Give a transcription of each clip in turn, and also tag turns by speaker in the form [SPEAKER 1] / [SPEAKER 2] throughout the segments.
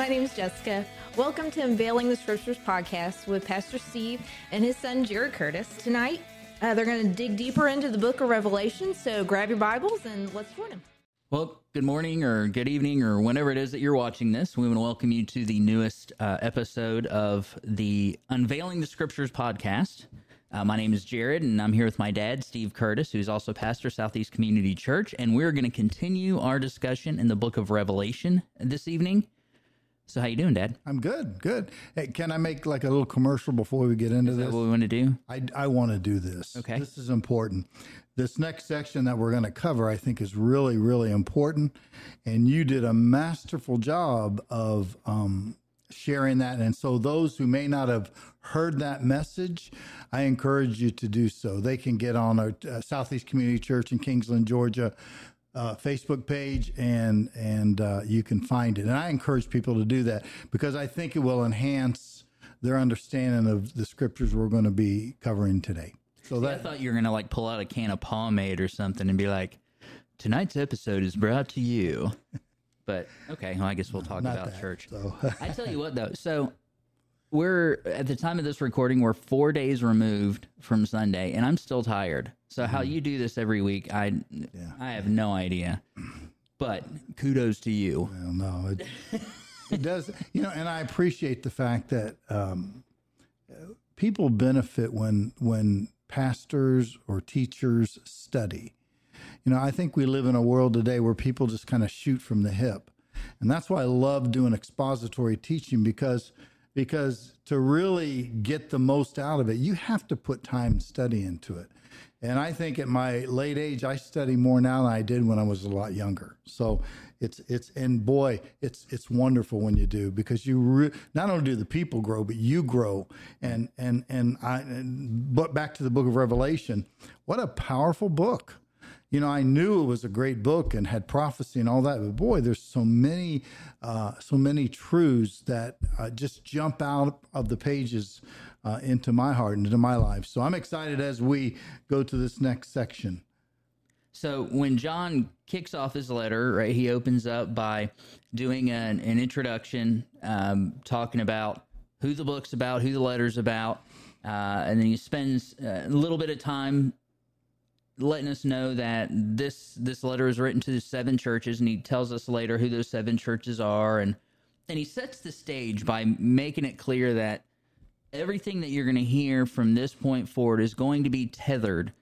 [SPEAKER 1] My name is Jessica. Welcome to Unveiling the Scriptures podcast with Pastor Steve and his son Jared Curtis. Tonight, uh, they're going to dig deeper into the book of Revelation. So grab your Bibles and let's join them.
[SPEAKER 2] Well, good morning or good evening or whenever it is that you're watching this. We want to welcome you to the newest uh, episode of the Unveiling the Scriptures podcast. Uh, my name is Jared, and I'm here with my dad, Steve Curtis, who's also pastor Southeast Community Church, and we're going to continue our discussion in the book of Revelation this evening. So, how you doing, Dad?
[SPEAKER 3] I'm good, good. Hey, can I make like a little commercial before we get into
[SPEAKER 2] Is
[SPEAKER 3] this?
[SPEAKER 2] what we want to do?
[SPEAKER 3] I, I want to do this.
[SPEAKER 2] Okay.
[SPEAKER 3] This is important. This next section that we're going to cover, I think, is really, really important. And you did a masterful job of um, sharing that. And so, those who may not have heard that message, I encourage you to do so. They can get on our uh, Southeast Community Church in Kingsland, Georgia. Uh, Facebook page and and uh, you can find it. And I encourage people to do that because I think it will enhance their understanding of the scriptures we're going to be covering today. So
[SPEAKER 2] I
[SPEAKER 3] that
[SPEAKER 2] thought you were going to like pull out a can of pomade or something and be like, tonight's episode is brought to you. But okay, well, I guess we'll talk about
[SPEAKER 3] that.
[SPEAKER 2] church.
[SPEAKER 3] So
[SPEAKER 2] I tell you what, though. So we're at the time of this recording, we're four days removed from Sunday, and I'm still tired. So how you do this every week, I I have no idea. But kudos to you.
[SPEAKER 3] I don't. It, it does, you know, and I appreciate the fact that um, people benefit when when pastors or teachers study. You know, I think we live in a world today where people just kind of shoot from the hip, and that's why I love doing expository teaching because because to really get the most out of it, you have to put time and study into it. And I think at my late age, I study more now than I did when I was a lot younger. So it's it's and boy, it's it's wonderful when you do because you re- not only do the people grow, but you grow. And and and I and, but back to the book of Revelation, what a powerful book. You know, I knew it was a great book and had prophecy and all that, but boy, there's so many, uh, so many truths that uh, just jump out of the pages uh, into my heart and into my life. So I'm excited as we go to this next section.
[SPEAKER 2] So when John kicks off his letter, right, he opens up by doing an, an introduction, um, talking about who the book's about, who the letter's about, uh, and then he spends uh, a little bit of time letting us know that this this letter is written to the seven churches, and he tells us later who those seven churches are, and and he sets the stage by making it clear that everything that you're going to hear from this point forward is going to be tethered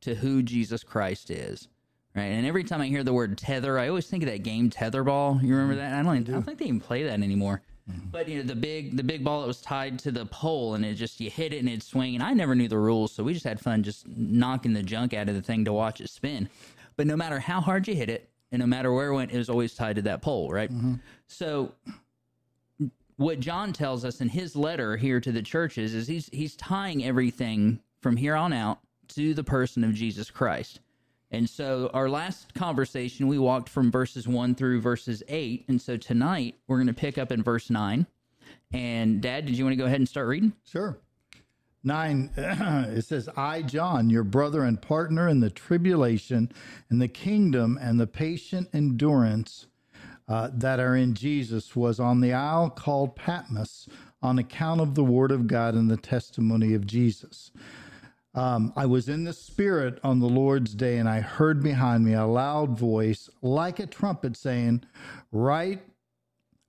[SPEAKER 2] to who Jesus Christ is. Right. And every time I hear the word tether, I always think of that game Tetherball. You remember mm-hmm. that? I don't, I don't think they even play that anymore. Mm-hmm. But you know, the big the big ball that was tied to the pole and it just you hit it and it'd swing and I never knew the rules, so we just had fun just knocking the junk out of the thing to watch it spin. But no matter how hard you hit it and no matter where it went, it was always tied to that pole, right? Mm-hmm. So what John tells us in his letter here to the churches is he's he's tying everything from here on out to the person of Jesus Christ. And so our last conversation we walked from verses 1 through verses 8 and so tonight we're going to pick up in verse 9. And dad, did you want to go ahead and start reading?
[SPEAKER 3] Sure. Nine, it says, I, John, your brother and partner in the tribulation and the kingdom and the patient endurance uh, that are in Jesus, was on the isle called Patmos on account of the word of God and the testimony of Jesus. Um, I was in the Spirit on the Lord's day, and I heard behind me a loud voice like a trumpet saying, Write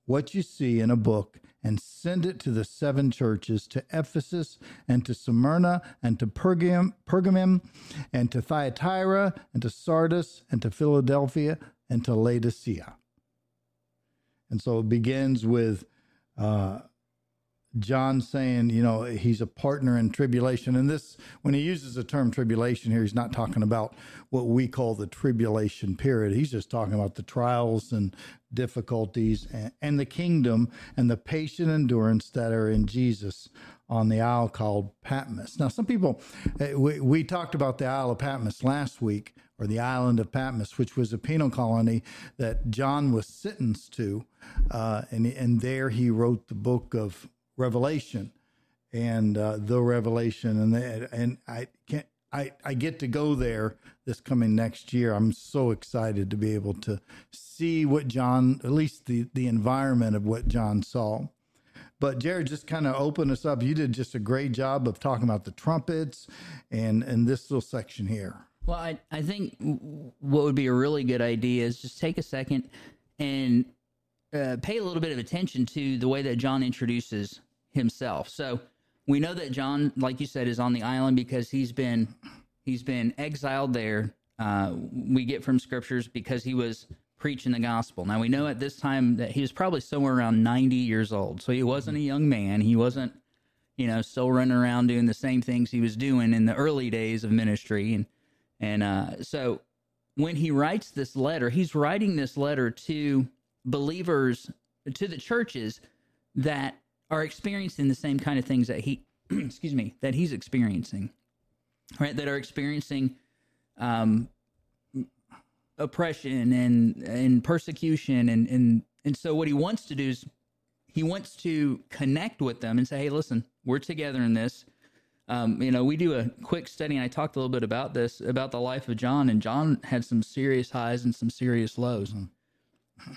[SPEAKER 3] what you see in a book and send it to the seven churches to Ephesus and to Smyrna and to Pergam, Pergamum and to Thyatira and to Sardis and to Philadelphia and to Laodicea. And so it begins with uh, John saying, you know, he's a partner in tribulation. And this, when he uses the term tribulation here, he's not talking about what we call the tribulation period. He's just talking about the trials and difficulties and, and the kingdom and the patient endurance that are in Jesus on the isle called Patmos. Now, some people, eh, we, we talked about the Isle of Patmos last week, or the island of Patmos, which was a penal colony that John was sentenced to. Uh, and, and there he wrote the book of Revelation and uh, the Revelation. And, the, and I can't, I, I get to go there this coming next year. I'm so excited to be able to see what John, at least the, the environment of what John saw. But Jared, just kind of open us up. You did just a great job of talking about the trumpets and and this little section here.
[SPEAKER 2] Well, I, I think what would be a really good idea is just take a second and uh, pay a little bit of attention to the way that John introduces himself. So we know that John, like you said, is on the island because he's been he's been exiled there. Uh, we get from scriptures because he was preaching the gospel. Now we know at this time that he was probably somewhere around 90 years old. So he wasn't a young man. He wasn't, you know, still running around doing the same things he was doing in the early days of ministry. And, and, uh, so when he writes this letter, he's writing this letter to believers, to the churches that are experiencing the same kind of things that he, excuse me, that he's experiencing, right? That are experiencing, um, oppression and and persecution and and and so what he wants to do is he wants to connect with them and say hey listen we're together in this. Um, you know we do a quick study and i talked a little bit about this about the life of john and john had some serious highs and some serious lows.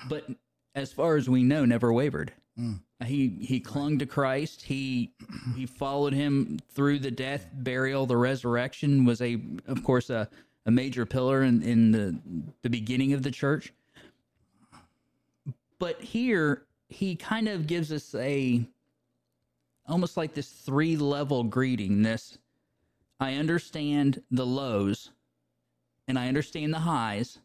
[SPEAKER 2] But as far as we know never wavered mm. he he clung to christ he he followed him through the death burial the resurrection was a of course a a major pillar in, in the the beginning of the church. But here he kind of gives us a almost like this three level greeting. This I understand the lows and I understand the highs,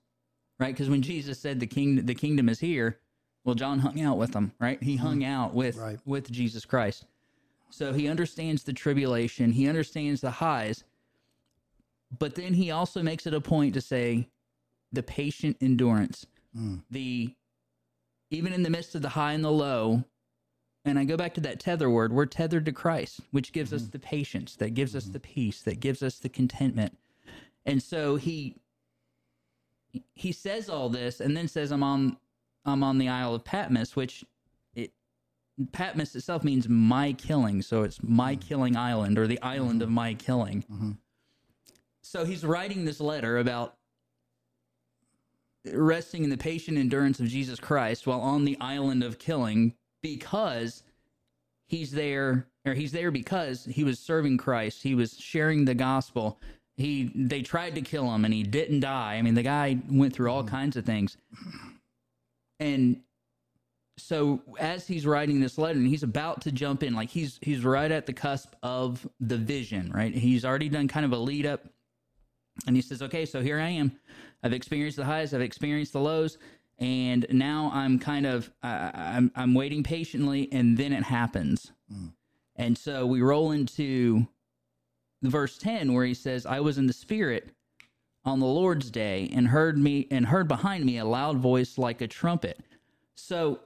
[SPEAKER 2] right? Because when Jesus said the king the kingdom is here, well, John hung out with them, right? He hung mm-hmm. out with right. with Jesus Christ. So he understands the tribulation, he understands the highs, but then he also makes it a point to say the patient endurance, mm. the even in the midst of the high and the low. And I go back to that tether word. We're tethered to Christ, which gives mm-hmm. us the patience, that gives mm-hmm. us the peace, that gives us the contentment. And so he he says all this and then says I'm on I'm on the Isle of Patmos, which it Patmos itself means my killing, so it's my mm-hmm. killing island or the island of mm-hmm. my killing. Mm-hmm. So he's writing this letter about resting in the patient endurance of Jesus Christ while on the island of killing because he's there or he's there because he was serving Christ. He was sharing the gospel. He they tried to kill him and he didn't die. I mean, the guy went through all kinds of things. And so as he's writing this letter and he's about to jump in like he's he's right at the cusp of the vision, right? He's already done kind of a lead up and he says, okay, so here I am. I've experienced the highs, I've experienced the lows, and now I'm kind of uh, I'm I'm waiting patiently, and then it happens. Mm. And so we roll into verse ten where he says, "I was in the spirit on the Lord's day, and heard me and heard behind me a loud voice like a trumpet." So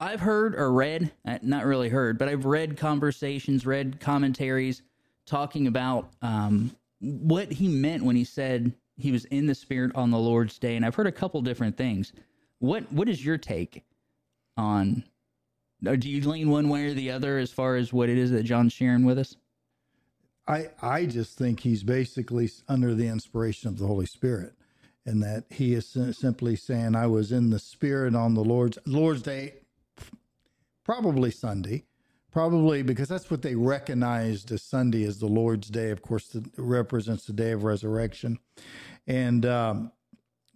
[SPEAKER 2] I've heard or read, uh, not really heard, but I've read conversations, read commentaries talking about um, what he meant when he said he was in the spirit on the Lord's day. And I've heard a couple different things. What what is your take on or do you lean one way or the other as far as what it is that John's sharing with us?
[SPEAKER 3] I I just think he's basically under the inspiration of the Holy Spirit, and that he is simply saying, "I was in the Spirit on the Lord's Lord's Day, probably Sunday, Probably because that's what they recognized as Sunday as the Lord's Day. Of course, it represents the day of resurrection. And, um,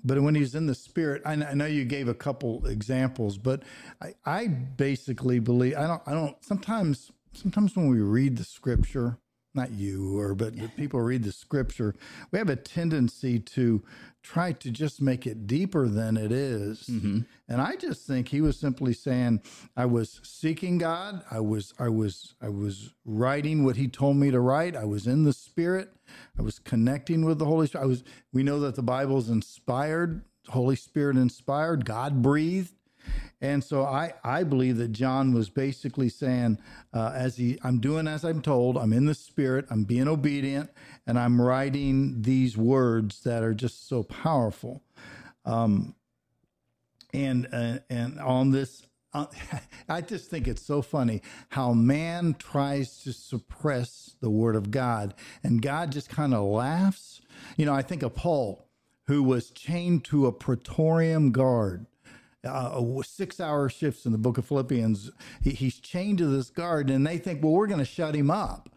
[SPEAKER 3] but when he's in the spirit, I, I, know you gave a couple examples, but I, I basically believe, I don't, I don't, sometimes, sometimes when we read the scripture, not you or but people read the scripture. We have a tendency to try to just make it deeper than it is. Mm-hmm. and i just think he was simply saying i was seeking god. I was i was i was writing what he told me to write. I was in the spirit. I was connecting with the holy spirit i was we know that the bible is inspired holy spirit inspired. God breathed and so I, I believe that John was basically saying, uh, as he, I'm doing as I'm told, I'm in the spirit, I'm being obedient, and I'm writing these words that are just so powerful. Um, and uh, and on this uh, I just think it's so funny how man tries to suppress the word of God and God just kind of laughs. You know, I think of Paul, who was chained to a praetorium guard. Uh, six hour shifts in the book of Philippians. He, he's chained to this guard, and they think, well, we're going to shut him up.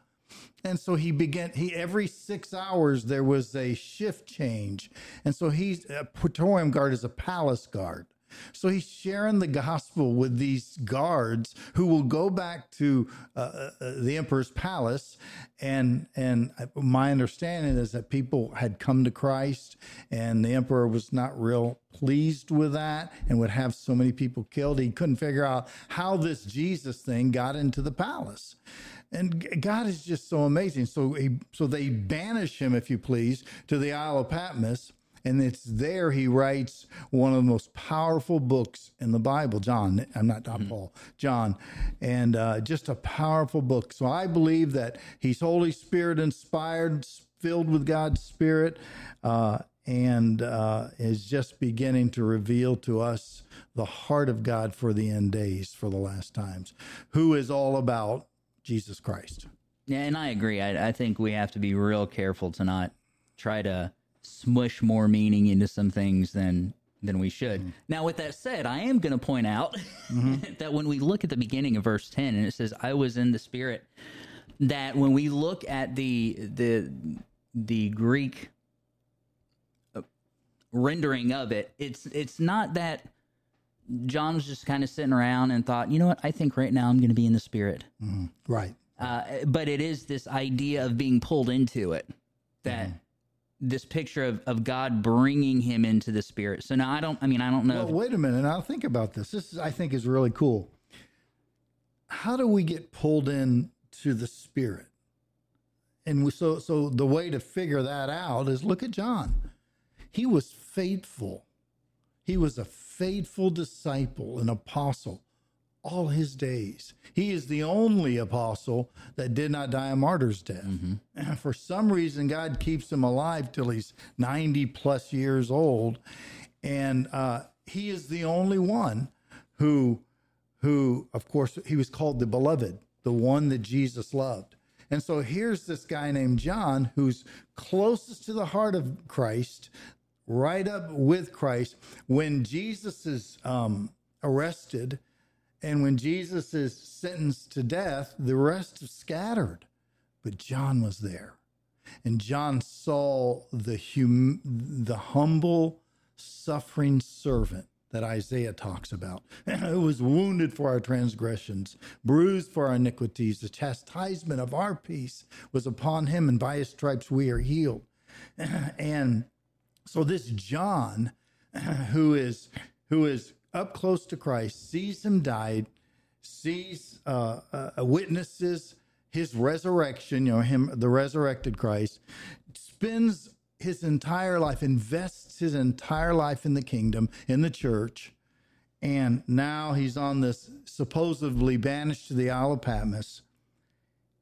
[SPEAKER 3] And so he began, he every six hours there was a shift change. And so he's a Praetorium guard is a palace guard. So he's sharing the gospel with these guards who will go back to uh, uh, the emperor's palace, and and my understanding is that people had come to Christ, and the emperor was not real pleased with that, and would have so many people killed. He couldn't figure out how this Jesus thing got into the palace. And God is just so amazing. So he, so they banish him, if you please, to the Isle of Patmos and it's there he writes one of the most powerful books in the Bible. John, I'm not Don mm-hmm. Paul, John, and uh, just a powerful book. So I believe that he's Holy Spirit inspired, filled with God's Spirit, uh, and uh, is just beginning to reveal to us the heart of God for the end days, for the last times, who is all about Jesus Christ.
[SPEAKER 2] Yeah, and I agree. I, I think we have to be real careful to not try to smush more meaning into some things than than we should. Mm-hmm. Now, with that said, I am going to point out mm-hmm. that when we look at the beginning of verse ten, and it says, "I was in the Spirit," that when we look at the the the Greek uh, rendering of it, it's it's not that John was just kind of sitting around and thought, you know what, I think right now I'm going to be in the Spirit,
[SPEAKER 3] mm-hmm. right?
[SPEAKER 2] Uh, but it is this idea of being pulled into it that mm-hmm this picture of, of God bringing him into the spirit. So now I don't, I mean, I don't know.
[SPEAKER 3] Well, wait a minute. I'll think about this. This is, I think is really cool. How do we get pulled in to the spirit? And we, so, so the way to figure that out is look at John. He was faithful. He was a faithful disciple, an apostle all his days. He is the only apostle that did not die a martyr's death. Mm-hmm. And for some reason, God keeps him alive till he's 90 plus years old. And uh, he is the only one who, who, of course, he was called the beloved, the one that Jesus loved. And so here's this guy named John who's closest to the heart of Christ, right up with Christ. When Jesus is um, arrested, and when Jesus is sentenced to death, the rest is scattered. But John was there. And John saw the hum- the humble, suffering servant that Isaiah talks about, who was wounded for our transgressions, bruised for our iniquities. The chastisement of our peace was upon him, and by his stripes we are healed. And so this John, who is who is up close to Christ, sees him died, sees uh, uh, witnesses his resurrection, you know, him, the resurrected Christ, spends his entire life, invests his entire life in the kingdom, in the church, and now he's on this supposedly banished to the Isle of Patmos.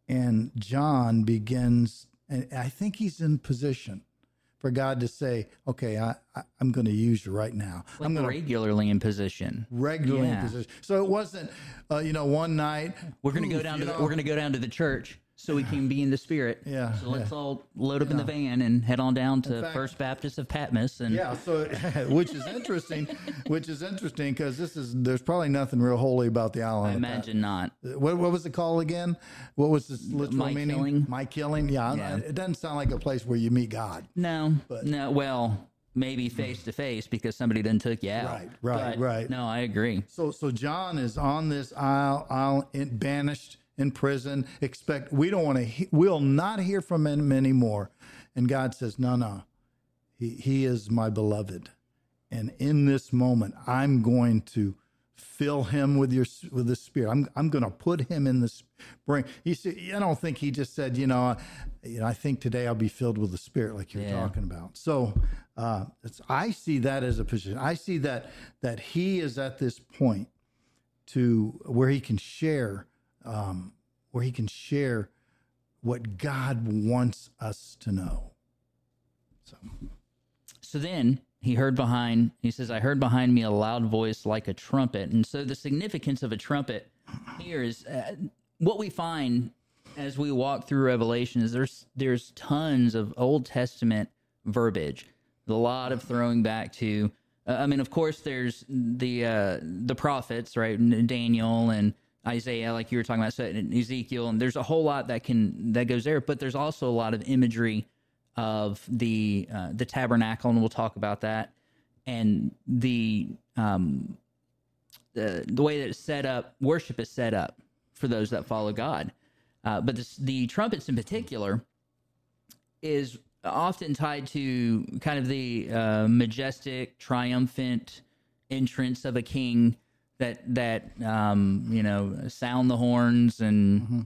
[SPEAKER 3] And John begins, and I think he's in position for God to say, okay, I, I, am going to use you right now.
[SPEAKER 2] Like
[SPEAKER 3] I'm going
[SPEAKER 2] regularly in position.
[SPEAKER 3] Regularly yeah. in position. So it wasn't, uh, you know, one night.
[SPEAKER 2] We're going to go down to the, we're going to go down to the church so we can be in the spirit.
[SPEAKER 3] Yeah.
[SPEAKER 2] So let's
[SPEAKER 3] yeah.
[SPEAKER 2] all load up yeah. in the van and head on down to fact, First Baptist of Patmos. And
[SPEAKER 3] yeah, so which is interesting, which is interesting because this is there's probably nothing real holy about the island.
[SPEAKER 2] I imagine not.
[SPEAKER 3] What, what was the call again? What was this literal
[SPEAKER 2] My
[SPEAKER 3] meaning?
[SPEAKER 2] Killing.
[SPEAKER 3] My killing. Yeah, yeah, it doesn't sound like a place where you meet God.
[SPEAKER 2] No, but no. Well, maybe face to face because somebody then took you out.
[SPEAKER 3] Right, right, but right.
[SPEAKER 2] No, I agree.
[SPEAKER 3] So, so John is on this isle, isle banished in prison. Expect we don't want to. He, we'll not hear from him anymore. And God says, no, no, he he is my beloved, and in this moment, I'm going to fill him with your with the spirit. I'm I'm going to put him in the spring. You see, I don't think he just said, you know, you know, I think today I'll be filled with the spirit, like you're yeah. talking about. So, uh, I see that as a position. I see that that he is at this point to where he can share um, where he can share what God wants us to know. So,
[SPEAKER 2] so then he heard behind, he says, I heard behind me a loud voice like a trumpet. And so the significance of a trumpet here is uh, what we find as we walk through Revelation is there's there's tons of Old Testament verbiage, a lot of throwing back to. Uh, I mean, of course, there's the uh, the prophets, right? Daniel and Isaiah, like you were talking about, so Ezekiel, and there's a whole lot that can that goes there. But there's also a lot of imagery of the uh, the tabernacle, and we'll talk about that, and the um, the the way that it's set up, worship is set up for those that follow God. Uh, but this, the trumpets in particular is often tied to kind of the uh, majestic, triumphant entrance of a king that that um, you know sound the horns and mm-hmm.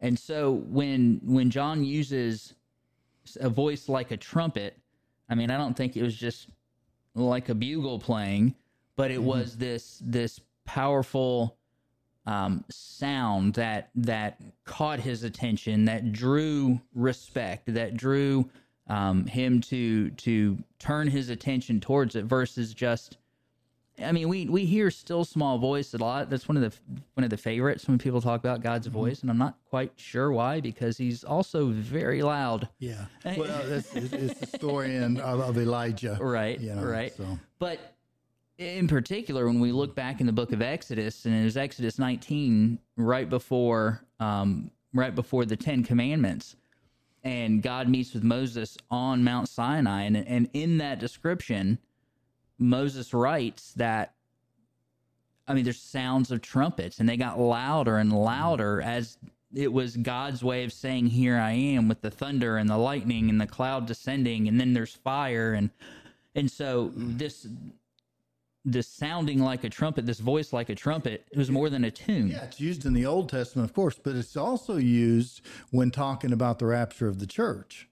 [SPEAKER 2] and so when when John uses a voice like a trumpet, I mean I don't think it was just like a bugle playing, but it mm-hmm. was this this powerful um, sound that that caught his attention, that drew respect, that drew um, him to to turn his attention towards it versus just. I mean, we we hear still small voice a lot. That's one of the one of the favorites when people talk about God's mm-hmm. voice, and I'm not quite sure why because he's also very loud.
[SPEAKER 3] Yeah, well, that's, it's the story in, of, of Elijah,
[SPEAKER 2] right? You know, right. So. But in particular, when we look back in the book of Exodus, and it was Exodus 19, right before, um, right before the Ten Commandments, and God meets with Moses on Mount Sinai, and and in that description, Moses writes that. I mean, there's sounds of trumpets, and they got louder and louder as it was God's way of saying, "Here I am," with the thunder and the lightning and the cloud descending, and then there's fire, and and so this this sounding like a trumpet, this voice like a trumpet, it was more than a tune.
[SPEAKER 3] Yeah, it's used in the Old Testament, of course, but it's also used when talking about the rapture of the church.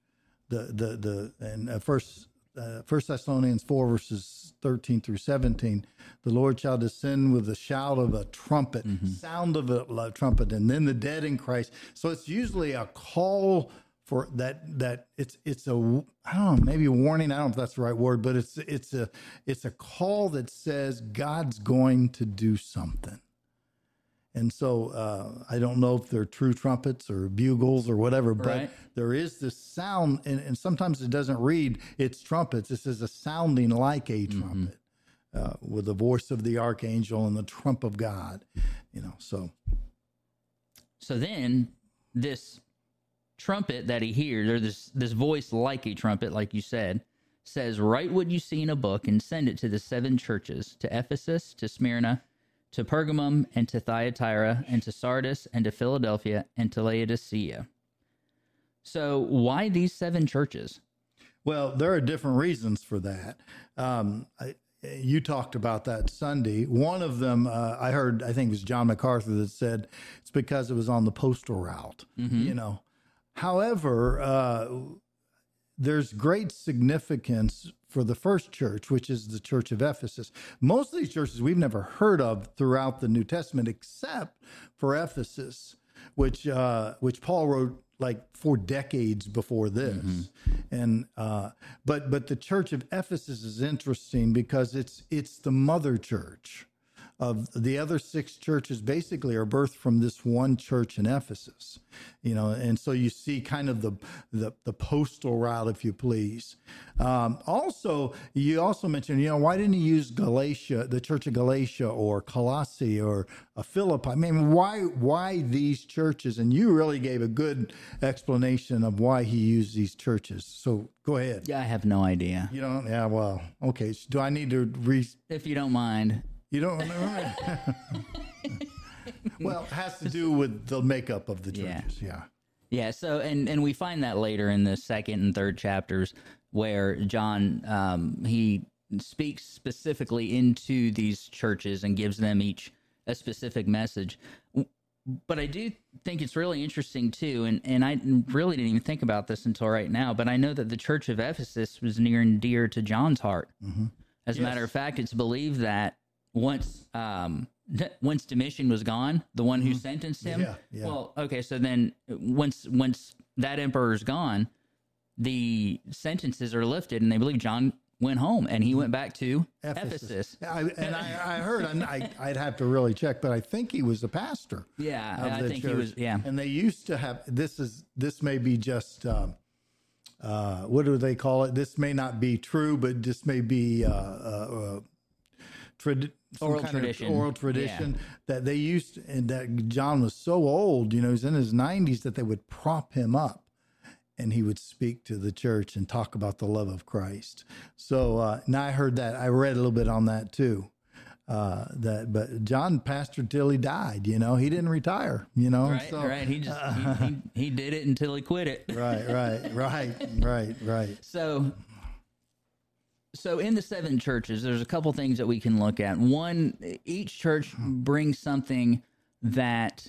[SPEAKER 3] The the the and uh, first uh, First Thessalonians four verses thirteen through seventeen, the Lord shall descend with the shout of a trumpet, mm-hmm. sound of a, a trumpet, and then the dead in Christ. So it's usually a call for that that it's it's a I don't know maybe a warning I don't know if that's the right word but it's it's a it's a call that says God's going to do something and so uh, I don't know if they're true trumpets or bugles or whatever but right. there is this sound and, and, sometimes it doesn't read it's trumpets this is a sounding like a mm-hmm. trumpet mm-hmm. uh, with the voice of the archangel and the trump of God you know so
[SPEAKER 2] so then this trumpet that he hears, or this this voice like a trumpet, like you said, says, "Write what you see in a book and send it to the seven churches: to Ephesus, to Smyrna, to Pergamum, and to Thyatira, and to Sardis, and to Philadelphia, and to Laodicea." So, why these seven churches?
[SPEAKER 3] Well, there are different reasons for that. Um, I, you talked about that Sunday. One of them, uh, I heard, I think it was John MacArthur that said it's because it was on the postal route. Mm-hmm. You know, However, uh, there's great significance for the first church, which is the church of Ephesus. Most of these churches we've never heard of throughout the New Testament, except for Ephesus, which uh, which Paul wrote like four decades before this. Mm-hmm. And uh, but but the church of Ephesus is interesting because it's it's the mother church of the other six churches basically are birthed from this one church in Ephesus, you know, and so you see kind of the the, the postal route, if you please. Um, also, you also mentioned, you know, why didn't he use Galatia, the Church of Galatia, or Colossae, or a Philippi? I mean, why why these churches? And you really gave a good explanation of why he used these churches. So go ahead.
[SPEAKER 2] Yeah, I have no idea.
[SPEAKER 3] You don't? Yeah, well, okay. So Do I need to re?
[SPEAKER 2] If you don't mind.
[SPEAKER 3] You don't know? well, it has to do with the makeup of the churches. Yeah. yeah.
[SPEAKER 2] Yeah. So, and and we find that later in the second and third chapters where John um, he speaks specifically into these churches and gives them each a specific message. But I do think it's really interesting too, and, and I really didn't even think about this until right now. But I know that the church of Ephesus was near and dear to John's heart. Mm-hmm. As yes. a matter of fact, it's believed that once um once Domitian was gone, the one who mm-hmm. sentenced him. Yeah, yeah. Well, okay, so then once once that emperor's gone, the sentences are lifted, and they believe John went home and he went back to Ephesus.
[SPEAKER 3] I, and I, I heard, I, I'd have to really check, but I think he was a pastor.
[SPEAKER 2] Yeah, I think he
[SPEAKER 3] church.
[SPEAKER 2] was. Yeah,
[SPEAKER 3] And they used to have this is this may be just um, uh, what do they call it? This may not be true, but this may be uh, uh, uh, trad-
[SPEAKER 2] Oral tradition.
[SPEAKER 3] oral tradition that they used, and that John was so old, you know, he's in his nineties, that they would prop him up. And he would speak to the church and talk about the love of Christ. So uh, now I heard that. I read a little bit on that too uh, that but John pastored till he died. You know, he didn't retire. You know,
[SPEAKER 2] right,
[SPEAKER 3] so,
[SPEAKER 2] right. He just he, he, he did it until he quit it.
[SPEAKER 3] right, right, right, right, right.
[SPEAKER 2] So, so in the seven churches, there's a couple things that we can look at. One, each church brings something that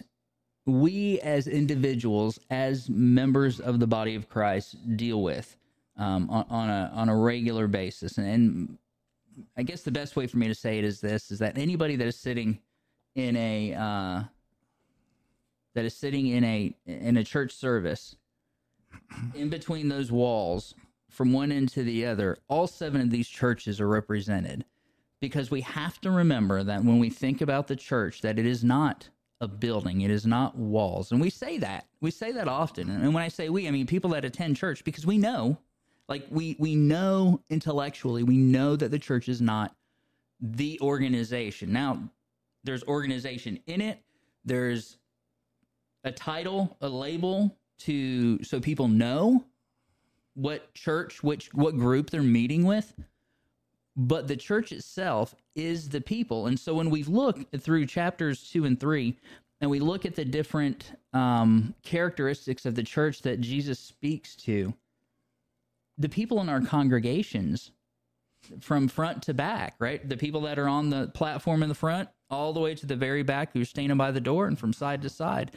[SPEAKER 2] we as individuals, as members of the body of Christ, deal with um, on, on a on a regular basis. And, and I guess the best way for me to say it is this: is that anybody that is sitting in a uh, that is sitting in a in a church service in between those walls from one end to the other all seven of these churches are represented. Because we have to remember that when we think about the church that it is not a building it is not walls. And we say that we say that often. And when i say we i mean people that attend church because we know like we we know intellectually we know that the church is not the organization. Now there's organization in it there's a title a label to so people know what church which what group they're meeting with but the church itself is the people. And so when we look through chapters 2 and 3 and we look at the different um, characteristics of the church that jesus speaks to the people in our congregations from front to back right? The people that are on the platform in the front all the way to the very back who's standing by the door and from side to side.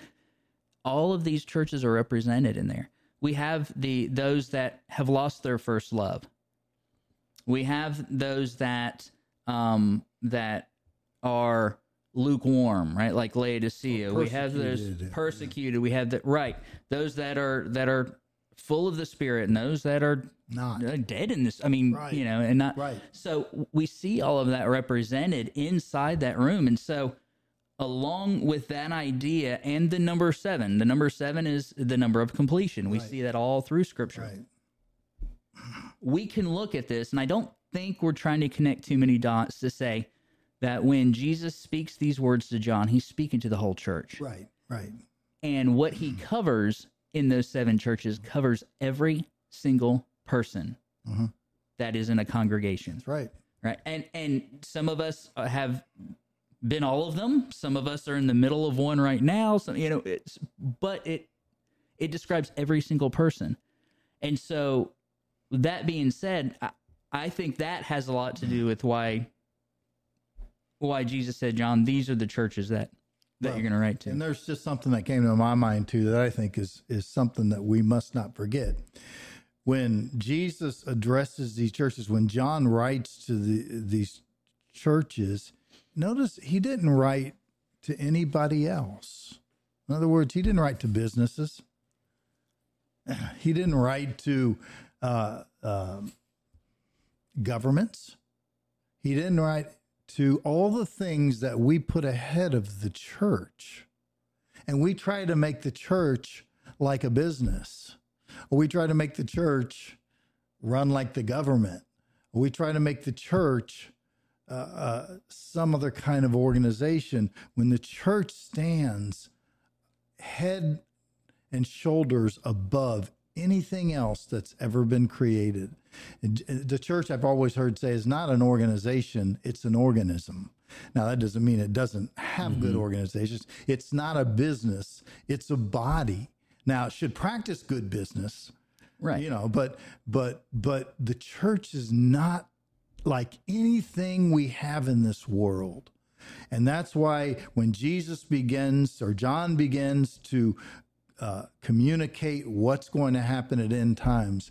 [SPEAKER 2] All of these churches are represented in there. We have the those that have lost their first love. We have those that um, that are lukewarm, right? Like Laodicea. we have those
[SPEAKER 3] Persecuted.
[SPEAKER 2] persecuted. We have that right. Those that are that are full of the spirit, and those that are
[SPEAKER 3] Not.
[SPEAKER 2] uh, dead in this. I mean,
[SPEAKER 3] Right.
[SPEAKER 2] you know, and not
[SPEAKER 3] Right.
[SPEAKER 2] So we see all of that represented inside that room, and so along with that idea and the number seven, the number seven is the number of completion. We
[SPEAKER 3] Right.
[SPEAKER 2] see that all through Scripture.
[SPEAKER 3] Right.
[SPEAKER 2] We can look at this, and I don't think we're trying to connect too many dots to say that when Jesus speaks these words to John, he's speaking to the whole church,
[SPEAKER 3] Right. Right.
[SPEAKER 2] and what he covers in those seven churches covers every single person
[SPEAKER 3] Mhm.
[SPEAKER 2] that is in a congregation
[SPEAKER 3] That's right.
[SPEAKER 2] right and and some of us have been all of them. Some of us are in the middle of one right now. So you know it's but it it describes every single person. And so that being said I, I think that has a lot to do with why why jesus said john these are the churches that that
[SPEAKER 3] Well,
[SPEAKER 2] you're going to write to.
[SPEAKER 3] And there's just something that came to my mind too that I think is is something that we must not forget. When Jesus addresses these churches, when John writes to the these churches, notice he didn't write to anybody else. In other words, he didn't write to businesses. He didn't write to uh, um governments. He didn't write to all the things that we put ahead of the church. And we try to make the church like a business, or we try to make the church run like the government, or we try to make the church uh, uh, some other kind of organization when the church stands head and shoulders above anything else that's ever been created. The church, I've always heard say, is not an organization, it's an organism. Now, that doesn't mean it doesn't have good organizations. It's not a business, it's a body. Now, it should practice good business,
[SPEAKER 2] right
[SPEAKER 3] you know, but but but the church is not like anything we have in this world. And that's why when Jesus begins or John begins to uh, communicate what's going to happen at end times,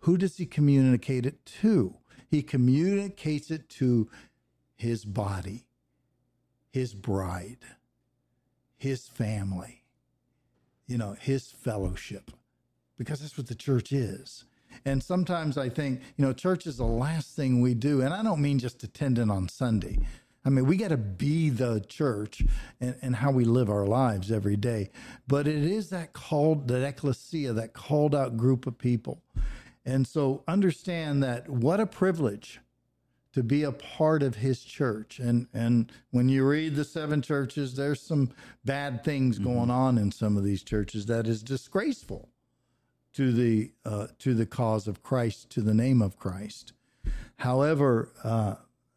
[SPEAKER 3] who does he communicate it to? He communicates it to his body, his bride, his family, you know, his fellowship, because that's what the church is. And sometimes I think, you know, church is the last thing we do. And I don't mean just attending on Sunday. I mean, we got to be the church and, and how we live our lives every day. But it is that called, that ecclesia, that called out group of people. And so understand that what a privilege to be a part of his church. And and when you read the seven churches, there's some bad things mm-hmm. going on in some of these churches that is disgraceful to the uh, to the cause of Christ, to the name of Christ. However, uh,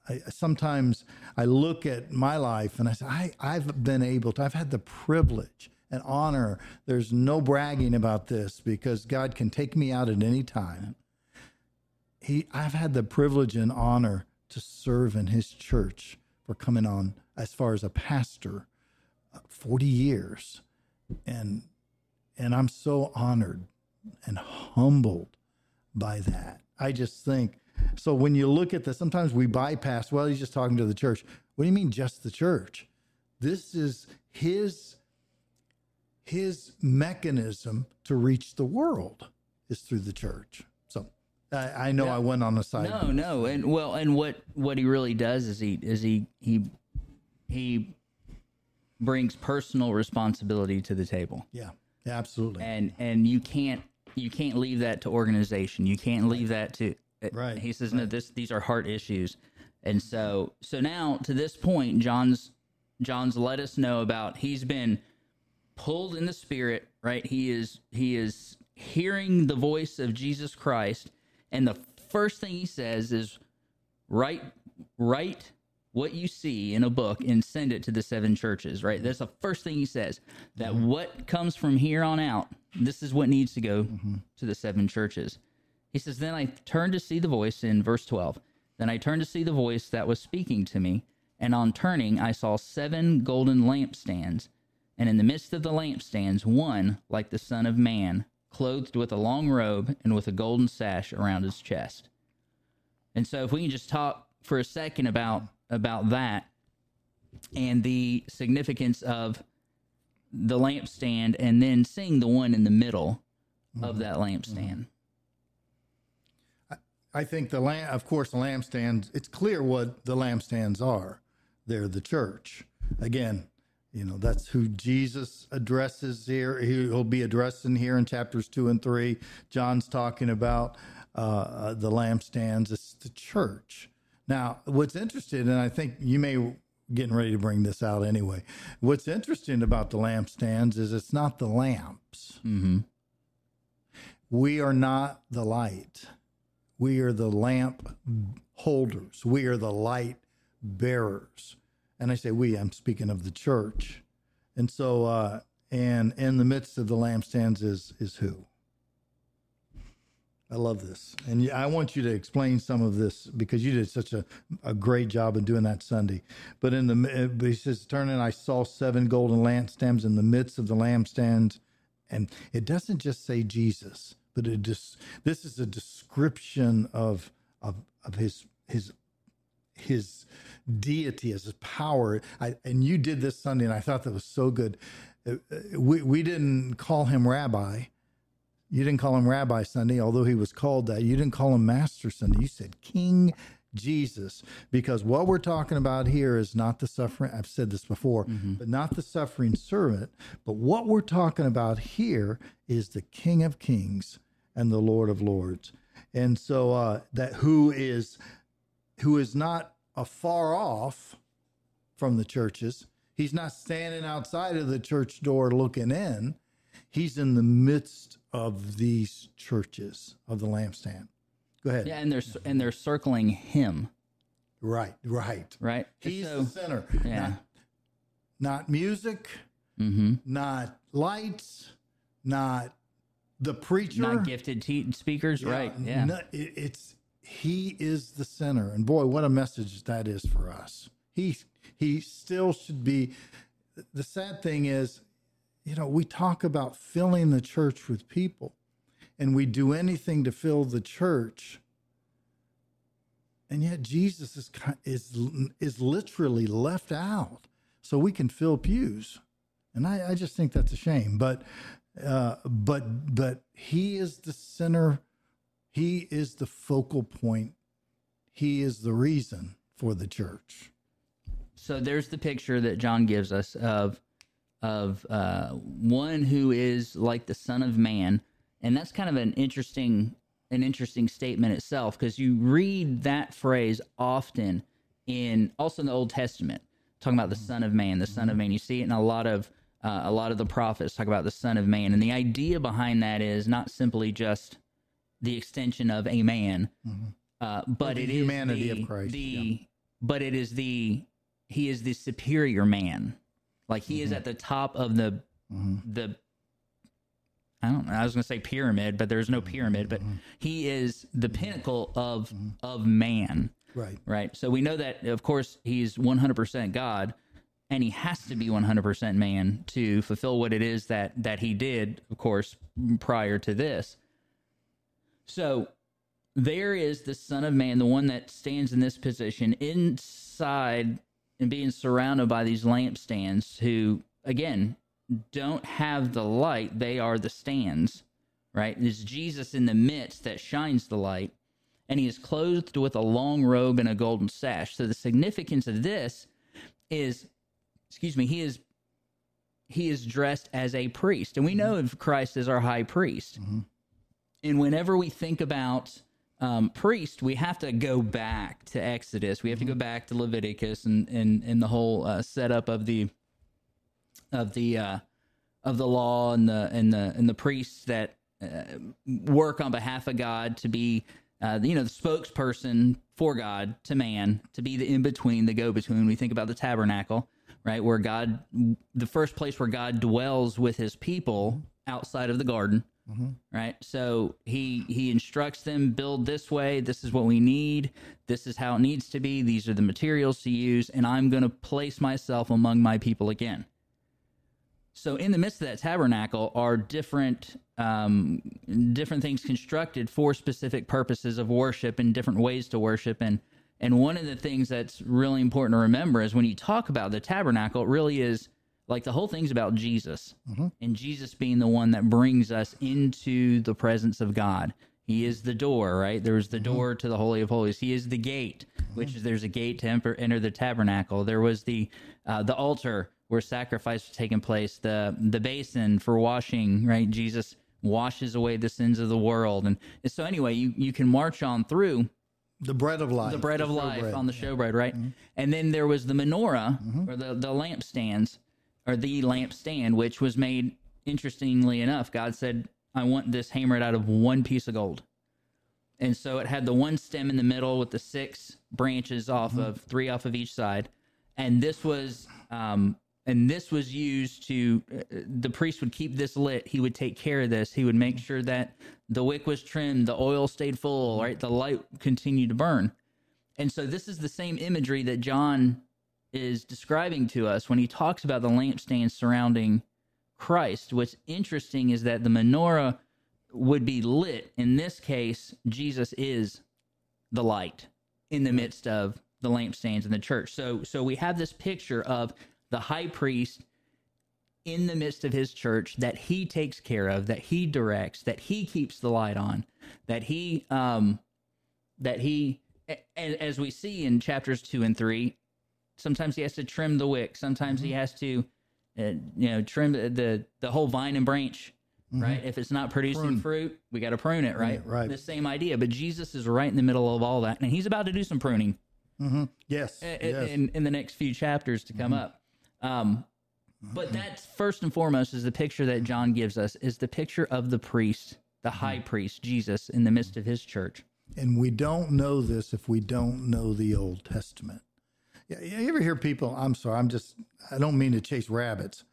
[SPEAKER 3] I, sometimes I look at my life and I say, I, I've been able to, I've had the privilege and honor. There's no bragging about this because God can take me out at any time. He, I've had the privilege and honor to serve in His church for coming on as far as a pastor, uh, 40 years, and and I'm so honored and humbled by that. I just think so. When you look at this, sometimes we bypass. Well, he's just talking to the church. What do you mean, just the church? This is his his mechanism to reach the world is through the church. So I, I know I went on a side.
[SPEAKER 2] No, no, and well, and what what he really does is he is he he he brings personal responsibility to the table,
[SPEAKER 3] Yeah, absolutely.
[SPEAKER 2] and and you can't you can't leave that to organization. You can't leave that to uh,
[SPEAKER 3] Right,
[SPEAKER 2] He says no. This these are heart issues, and so so now to this point, John's John's let us know about he's been pulled in the spirit. Right, he is he is hearing the voice of Jesus Christ, and the first thing he says is write write what you see in a book and send it to the seven churches right? That's the first thing he says that mm-hmm. what comes from here on out this is what needs to go mm-hmm. to the seven churches. He says then i turned to see the voice in verse 12 then i turned to see the voice that was speaking to me and on turning i saw seven golden lampstands. And in the midst of the lampstands one like the son of man clothed with a long robe and with a golden sash around his chest. And so if we can just talk for a second about about that and the significance of the lampstand and then seeing the one in the middle of mm-hmm. that lampstand. Mm-hmm.
[SPEAKER 3] I think the lamp, of course, the lampstands. It's clear what the lampstands are. They're the church. Again, you know that's who Jesus addresses here. He'll be addressing here in chapters two and three. John's talking about uh, uh the lampstands. It's the church. Now, what's interesting, and I think you may getting ready to bring this out anyway. What's interesting about the lampstands is it's not the lamps.
[SPEAKER 2] Mm-hmm.
[SPEAKER 3] We are not the light. We are the lamp holders. We are the light bearers. And I say we, I'm speaking of the church. And so, uh, and in the midst of the lampstands is is who? I love this. And I want you to explain some of this because you did such a, a great job of doing that Sunday. But in the, but he says, turning, I saw seven golden lampstands in the midst of the lampstands. And it doesn't just say Jesus, but it just, this is a description of, of, of his, his, his deity, as his power. I, and you did this Sunday, and I thought that was so good. Uh, uh, We, we didn't call him rabbi. You didn't call him Rabbi Sunday, although he was called that. You didn't call him Master Sunday. You said King Jesus, because what we're talking about here is not the suffering. I've said this before, but not the suffering servant. But what we're talking about here is the King of Kings and the Lord of Lords, and so uh, that who is who is not afar off from the churches. He's not standing outside of the church door looking in. He's in the midst of these churches of the lampstand. Go ahead.
[SPEAKER 2] Yeah, and they're and they're circling him,
[SPEAKER 3] Right, right.
[SPEAKER 2] right?
[SPEAKER 3] He's
[SPEAKER 2] so,
[SPEAKER 3] the center.
[SPEAKER 2] yeah.
[SPEAKER 3] Not, not music,
[SPEAKER 2] mm-hmm.
[SPEAKER 3] not lights, not the preacher.
[SPEAKER 2] Not gifted te- speakers, right? Yeah.
[SPEAKER 3] no- it- it's he is the center, and boy, what a message that is for us. He he still should be. The sad thing is, you know, we talk about filling the church with people, and we do anything to fill the church, and yet Jesus is is is literally left out, so we can fill pews, and I, I just think that's a shame. But uh, but but he is the center He is the focal point. He is the reason for the church.
[SPEAKER 2] So there's the picture that John gives us of of uh, one who is like the Son of Man, and that's kind of an interesting an interesting statement itself because you read that phrase often in also in the Old Testament, talking about the Son of Man, the Son of Man. You see it in a lot of uh, a lot of the prophets talk about the Son of Man, and the idea behind that is not simply just the extension of a man, uh, but
[SPEAKER 3] the
[SPEAKER 2] it is
[SPEAKER 3] humanity
[SPEAKER 2] the,
[SPEAKER 3] of Christ,
[SPEAKER 2] The
[SPEAKER 3] yeah.
[SPEAKER 2] but it is the he is the superior man, like he
[SPEAKER 3] Mm-hmm.
[SPEAKER 2] is at the top of the the. I don't know. I was going to say pyramid, but there's no pyramid. But
[SPEAKER 3] Mm-hmm.
[SPEAKER 2] he is the pinnacle of of man
[SPEAKER 3] Right.
[SPEAKER 2] right? So we know that, of course, he's 100% God, and he has to be 100% man to fulfill what it is that that he did, of course, prior to this. So there is the Son of Man, the one that stands in this position inside and being surrounded by these lampstands, who again don't have the light; they are the stands. Right? It's Jesus in the midst that shines the light and he is clothed with a long robe and a golden sash. So the significance of this is, excuse me, he is he is dressed as a priest, and we know mm-hmm. of Christ as our high priest. Mm-hmm. And whenever we think about um, priest, we have to go back to Exodus. We have to go back to Leviticus and and and the whole uh, setup of the of the uh, of the law and the and the and the priests that uh, work on behalf of God to be uh, you know the spokesperson for God to man to be the in between the go between. We think about the tabernacle, right, where God the first place where God dwells with His people outside of the garden. Right, so he he instructs them build this way. This is what we need. This is how it needs to be. These are the materials to use, and I'm going to place myself among my people again. So in the midst of that tabernacle are different um, different things constructed for specific purposes of worship and different ways to worship. And and one of the things that's really important to remember is when you talk about the tabernacle, it really is like the whole thing's about Jesus mm-hmm. and Jesus being the one that brings us into the presence of God. He is the door, right? There's the mm-hmm. door to the Holy of Holies. He is the gate, mm-hmm. which is there's a gate to enter, enter the tabernacle. There was the uh, the altar where sacrifice was taking place. The the basin for washing, right? Jesus washes away the sins of the world, and so anyway, you you can march on through
[SPEAKER 3] The bread of life.
[SPEAKER 2] the bread of life
[SPEAKER 3] showbread.
[SPEAKER 2] on the showbread, right? And then there was the menorah or the the lampstands or the lampstand, which was made interestingly enough. God said, "I want this hammered out of one piece of gold." And so it had the one stem in the middle with the six branches off of three off of each side, and this was um, and this was used to uh, the priest would keep this lit. He would take care of this. He would make sure that the wick was trimmed, the oil stayed full, right? The light continued to burn. And so this is the same imagery that John is describing to us when he talks about the lampstands surrounding Christ. What's interesting is that the menorah would be lit. In this case, Jesus is the light in the midst of the lampstands in the church. So so we have this picture of the high priest in the midst of his church that he takes care of, that he directs, that he keeps the light on, that he um that he as we see in chapters 2 and 3 sometimes he has to trim the wick sometimes he mm-hmm. has to uh, you know trim the, the the whole vine and branch mm-hmm. right if it's not producing
[SPEAKER 3] Prune.
[SPEAKER 2] fruit we got to prune it right
[SPEAKER 3] it, right.
[SPEAKER 2] the same idea but jesus is right in the middle of all that and he's about to do some pruning
[SPEAKER 3] Yes.
[SPEAKER 2] i- i-
[SPEAKER 3] yes.
[SPEAKER 2] in, in the next few chapters to come up. Um, but that's first and foremost is the picture that John gives us is the picture of the priest, the high priest, Jesus, in the midst of his church.
[SPEAKER 3] And we don't know this if we don't know the Old Testament. Yeah, you ever hear people? I'm sorry, I'm just, I don't mean to chase rabbits,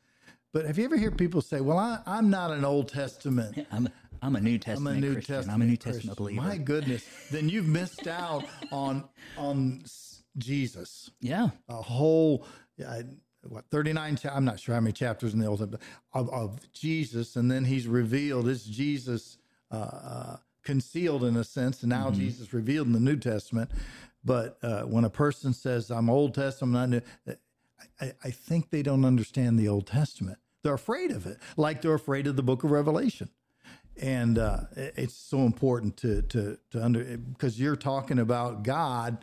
[SPEAKER 3] but have you ever hear people say, well, I, I'm not an Old Testament.
[SPEAKER 2] I'm I'm a New Testament I'm
[SPEAKER 3] a New
[SPEAKER 2] Christian.
[SPEAKER 3] Testament.
[SPEAKER 2] I'm a New
[SPEAKER 3] Christian."
[SPEAKER 2] Testament believer.
[SPEAKER 3] My goodness, then you've missed out on on Jesus.
[SPEAKER 2] yeah,
[SPEAKER 3] A whole, uh, what 39? Cha- I'm not sure how many chapters in the Old Testament of, of Jesus, and then He's revealed. It's Jesus uh, uh, concealed in a sense, and now Jesus revealed in the New Testament. But uh, when a person says, "I'm Old Testament," I'm not new, I, I think they don't understand the Old Testament. They're afraid of it, like they're afraid of the Book of Revelation. and uh, it's so important to to to under because you're talking about God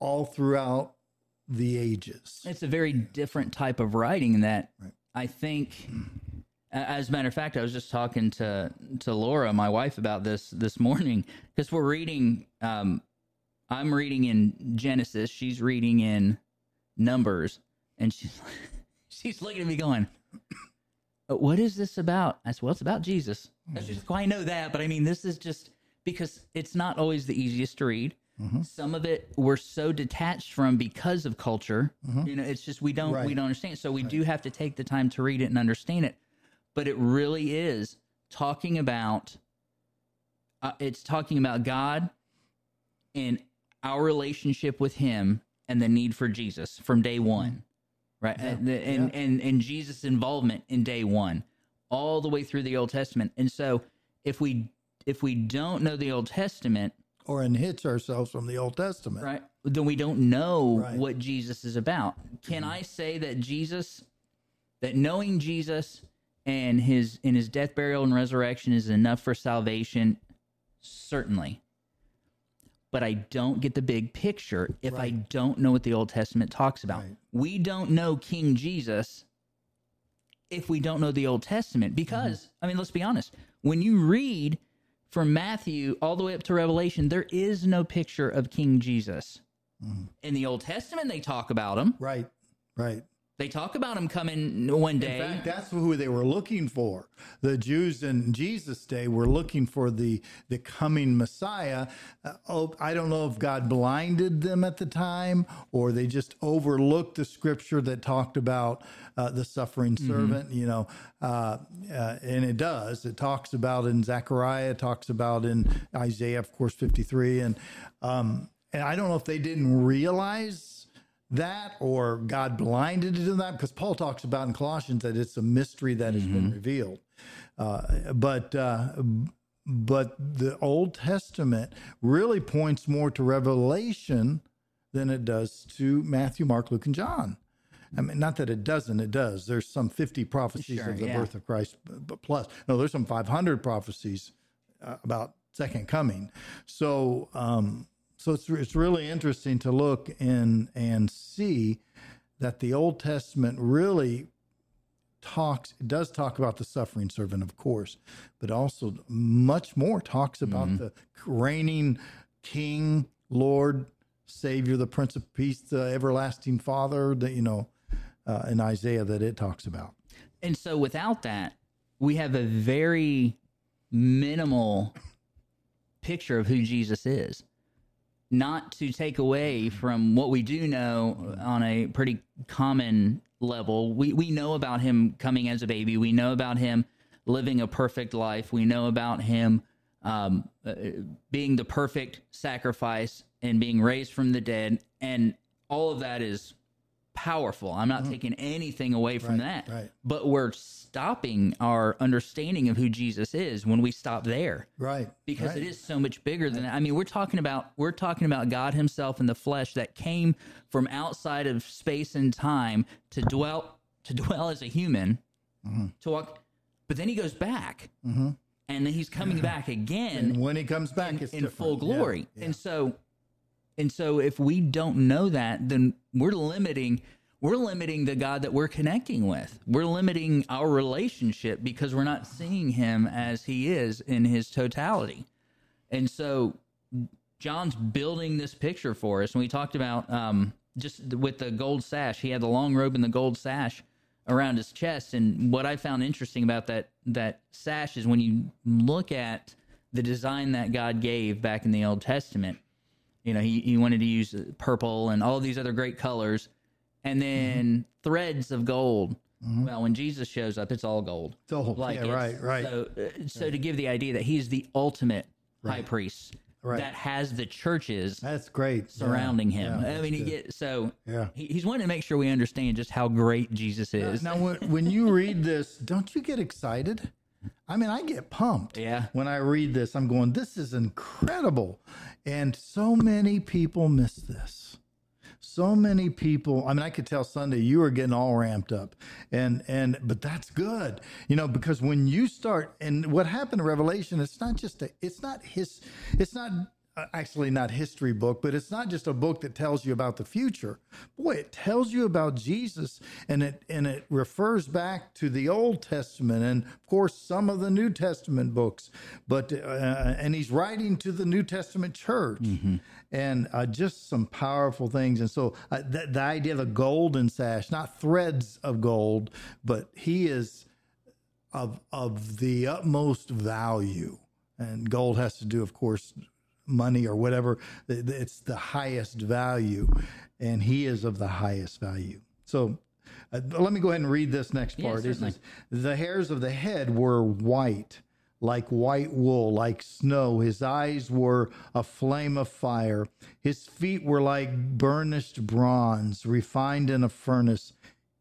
[SPEAKER 3] all throughout the ages.
[SPEAKER 2] It's a very different type of writing that
[SPEAKER 3] Right.
[SPEAKER 2] I think. As a matter of fact, I was just talking to to Laura, my wife, about this this morning because we're reading. Um, I'm reading in Genesis. She's reading in Numbers, and she's she's looking at me going, "Uh, "What is this about?" I said, "Well, it's about Jesus." And She's like, "Well, I know that, but I mean, this is just because it's not always the easiest to read. Some of it we're so detached from because of culture. You know, it's just we don't we don't understand. So we do have to take the time to read it and understand it. But it really is talking about. Uh, it's talking about God and our relationship with Him and the need for Jesus from day one, right? and, the- and, and and Jesus' involvement in day one, all the way through the Old Testament. And so, if we if we don't know the Old Testament,
[SPEAKER 3] Or unhitch ourselves from the Old Testament.
[SPEAKER 2] right, then we don't know
[SPEAKER 3] Right.
[SPEAKER 2] what Jesus is about. Can mm-hmm. I say that Jesus, that knowing Jesus and his in his death, burial, and resurrection is enough for salvation? Certainly. But I don't get the big picture if I don't know what the Old Testament talks about.
[SPEAKER 3] Right.
[SPEAKER 2] We don't know King Jesus if we don't know the Old Testament. Because, mm-hmm. I mean, let's be honest. When you read from Matthew all the way up to Revelation, there is no picture of King Jesus. Mm-hmm. In the Old Testament, they talk about him.
[SPEAKER 3] Right. Right.
[SPEAKER 2] They talk about him coming one day.
[SPEAKER 3] In fact, that's who they were looking for. The Jews in Jesus' day were looking for the the coming Messiah. Uh, oh, I don't know if God blinded them at the time, or they just overlooked the scripture that talked about uh, the suffering servant. You know, uh, uh, and it does. It talks about in Zechariah. It talks about in Isaiah, of course, fifty three, and um, and I don't know if they didn't realize that or God blinded to that because Paul talks about in Colossians that it's a mystery that has been revealed. Uh, but uh, but the Old Testament really points more to Revelation than it does to Matthew, Mark, Luke, and John. I mean, not that it doesn't, it does. There's some 50 prophecies
[SPEAKER 2] Sure,
[SPEAKER 3] of the
[SPEAKER 2] yeah.
[SPEAKER 3] birth of Christ, but plus, no, there's some 500 prophecies uh, about second coming. So, um, so it's it's really interesting to look and and see that the Old Testament really talks it does talk about the suffering servant, of course, but also much more talks about the reigning King, Lord, Savior, the Prince of Peace, the everlasting Father. That you know uh, in Isaiah that it talks about.
[SPEAKER 2] And so without that, we have a very minimal picture of who Jesus is. Not to take away from what we do know on a pretty common level. We we know about him coming as a baby. We know about him living a perfect life. We know about him um, uh, being the perfect sacrifice and being raised from the dead. And all of that is powerful. I'm not taking anything away from that.
[SPEAKER 3] Mm-hmm. right.
[SPEAKER 2] But we're stopping our understanding of who Jesus is when we stop there
[SPEAKER 3] Right.
[SPEAKER 2] because
[SPEAKER 3] right.
[SPEAKER 2] it is so much bigger than that. I mean, we're talking about we're talking about God Himself in the flesh that came from outside of space and time to dwell to dwell as a human
[SPEAKER 3] Mm-hmm.
[SPEAKER 2] to walk, but then He goes back, and then He's coming back again
[SPEAKER 3] And when he comes back, it's
[SPEAKER 2] in
[SPEAKER 3] different.
[SPEAKER 2] full
[SPEAKER 3] Yeah,
[SPEAKER 2] glory.
[SPEAKER 3] yeah.
[SPEAKER 2] And so and so if we don't know that, then we're limiting we're limiting the God that we're connecting with. We're limiting our relationship because we're not seeing him as he is in his totality. And so John's building this picture for us. And we talked about um, just with the gold sash. He had the long robe and the gold sash around his chest. And what I found interesting about that that sash is when you look at the design that God gave back in the Old Testament. You know, he, he wanted to use purple and all these other great colors, and then threads of gold. Well, when Jesus shows up, it's all gold.
[SPEAKER 3] It's all- yeah, right, right.
[SPEAKER 2] So, uh, so to give the idea that he's the ultimate high priest
[SPEAKER 3] Right.
[SPEAKER 2] that has the churches
[SPEAKER 3] That's great. Yeah,
[SPEAKER 2] surrounding him.
[SPEAKER 3] yeah,
[SPEAKER 2] I mean, he get so
[SPEAKER 3] Yeah.
[SPEAKER 2] he, he's wanting to make sure we understand just how great Jesus is.
[SPEAKER 3] Now, when, when you read this, don't you get excited? I mean, I get pumped.
[SPEAKER 2] Yeah.
[SPEAKER 3] When I read this, I'm going, this is incredible. And so many people miss this. so many people. I mean, I could tell Sunday you were getting all ramped up, and and but that's good, you know, because when you start and what happened in Revelation, it's not just a, it's not his, it's not actually not history book, but it's not just a book that tells you about the future. Boy, it tells you about Jesus, and it and it refers back to the Old Testament and of course some of the New Testament books. But uh, and he's writing to the New Testament church, and uh, just some powerful things. And so uh, the, the idea of a golden sash, not threads of gold, but he is of of the utmost value. And gold has to do, of course, money or whatever. It's the highest value, and he is of the highest value. So uh, let me go ahead and read this next part. It
[SPEAKER 2] certainly.
[SPEAKER 3] says, the hairs of the head were white, like white wool, like snow. His eyes were a flame of fire. His feet were like burnished bronze, refined in a furnace,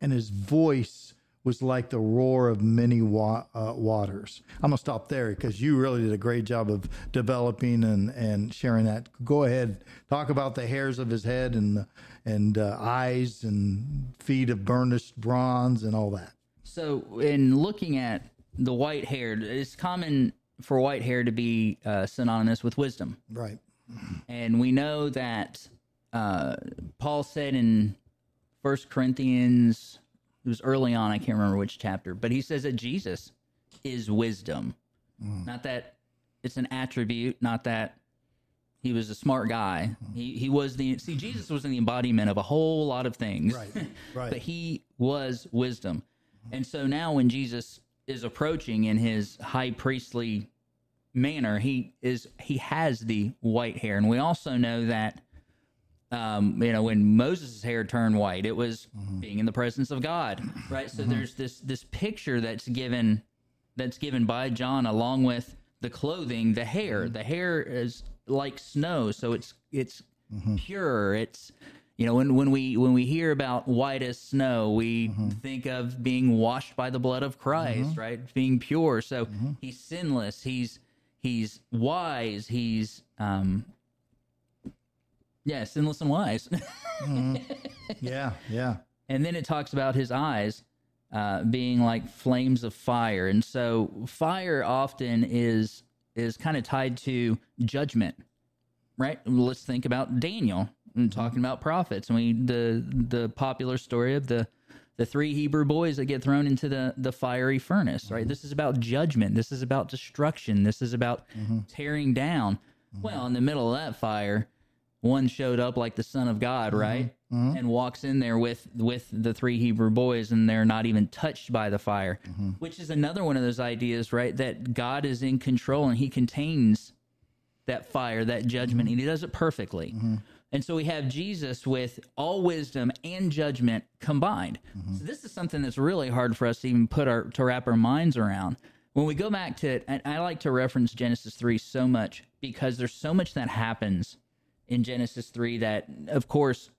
[SPEAKER 3] and his voice was like the roar of many wa- uh, waters. I'm gonna stop there because you really did a great job of developing and, and sharing that. Go ahead, talk about the hairs of his head and and uh, eyes and feet of burnished bronze and all that.
[SPEAKER 2] So, in looking at the white hair, it's common for white hair to be uh, synonymous with wisdom.
[SPEAKER 3] Right.
[SPEAKER 2] And we know that uh, Paul said in First Corinthians, it was early on, I can't remember which chapter, but he says that Jesus is wisdom. Hmm. Not that it's an attribute, not that he was a smart guy. Hmm. He he was the see Jesus was in the embodiment of a whole lot of things.
[SPEAKER 3] Right, right.
[SPEAKER 2] but he was wisdom. And so now when Jesus is approaching in his high priestly manner, he is he has the white hair. And we also know that um, you know, when Moses' hair turned white, it was mm-hmm. being in the presence of God, right? So mm-hmm. there's this this picture that's given that's given by John along with the clothing, the hair. Mm-hmm. The hair is like snow, so it's it's pure. It's you know when when we when we hear about white as snow, we think of being washed by the blood of Christ, right? Being pure. So he's sinless. He's he's wise. He's um yeah, sinless and wise. Mm-hmm.
[SPEAKER 3] Yeah. Yeah.
[SPEAKER 2] and then it talks about his eyes uh, being like flames of fire. And so fire often is is kind of tied to judgment right? Let's think about daniel and mm-hmm. talking about prophets. And we the the popular story of the the three hebrew boys that get thrown into the the fiery furnace right? Mm-hmm. This is about judgment. This is about destruction. This is about tearing down. Well in the middle of that fire one showed up like the son of god mm-hmm. right? Mm-hmm. And walks in there with with the three hebrew boys and they're not even touched by the fire mm-hmm. which is another one of those ideas right that god is in control and he contains that fire that judgment and he does it perfectly. And so we have jesus with all wisdom and judgment combined. So this is something that's really hard for us to even put our to wrap our minds around. When we go back to it and i like to reference genesis 3 so much because there's so much that happens in genesis 3 that of course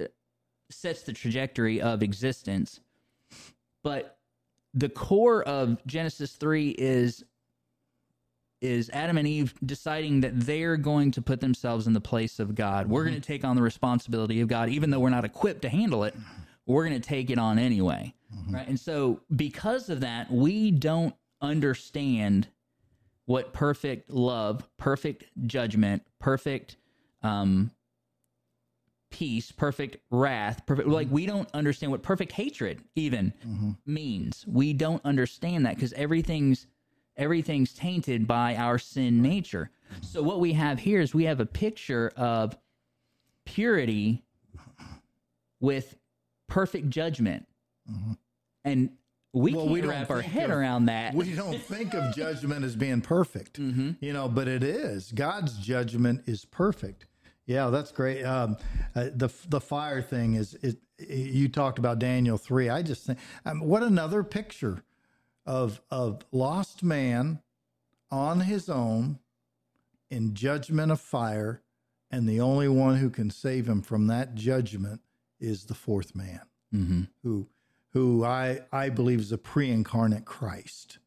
[SPEAKER 2] uh, sets the trajectory of existence. But the core of Genesis 3 is is Adam and Eve deciding that they're going to put themselves in the place of God. We're going to mm-hmm. take on the responsibility of God even though we're not equipped to handle it. We're going to take it on anyway. Mm-hmm. Right? And so because of that, we don't understand what perfect love, perfect judgment, perfect um peace, perfect wrath, perfect like we don't understand what perfect hatred even means. We don't understand that because everything's everything's tainted by our sin nature. So what we have here is we have a picture of purity with perfect judgment. And we
[SPEAKER 3] Well,
[SPEAKER 2] can't
[SPEAKER 3] we
[SPEAKER 2] wrap our head
[SPEAKER 3] of-
[SPEAKER 2] around that.
[SPEAKER 3] We don't think of judgment as being perfect, you know, but it is. God's judgment is perfect. Yeah, that's great. Um, uh, the the fire thing is it. You talked about Daniel three. I just think, um, what another picture of of lost man on his own in judgment of fire, and the only one who can save him from that judgment is the fourth man
[SPEAKER 2] mm-hmm.
[SPEAKER 3] who who I I believe is a pre-incarnate Christ,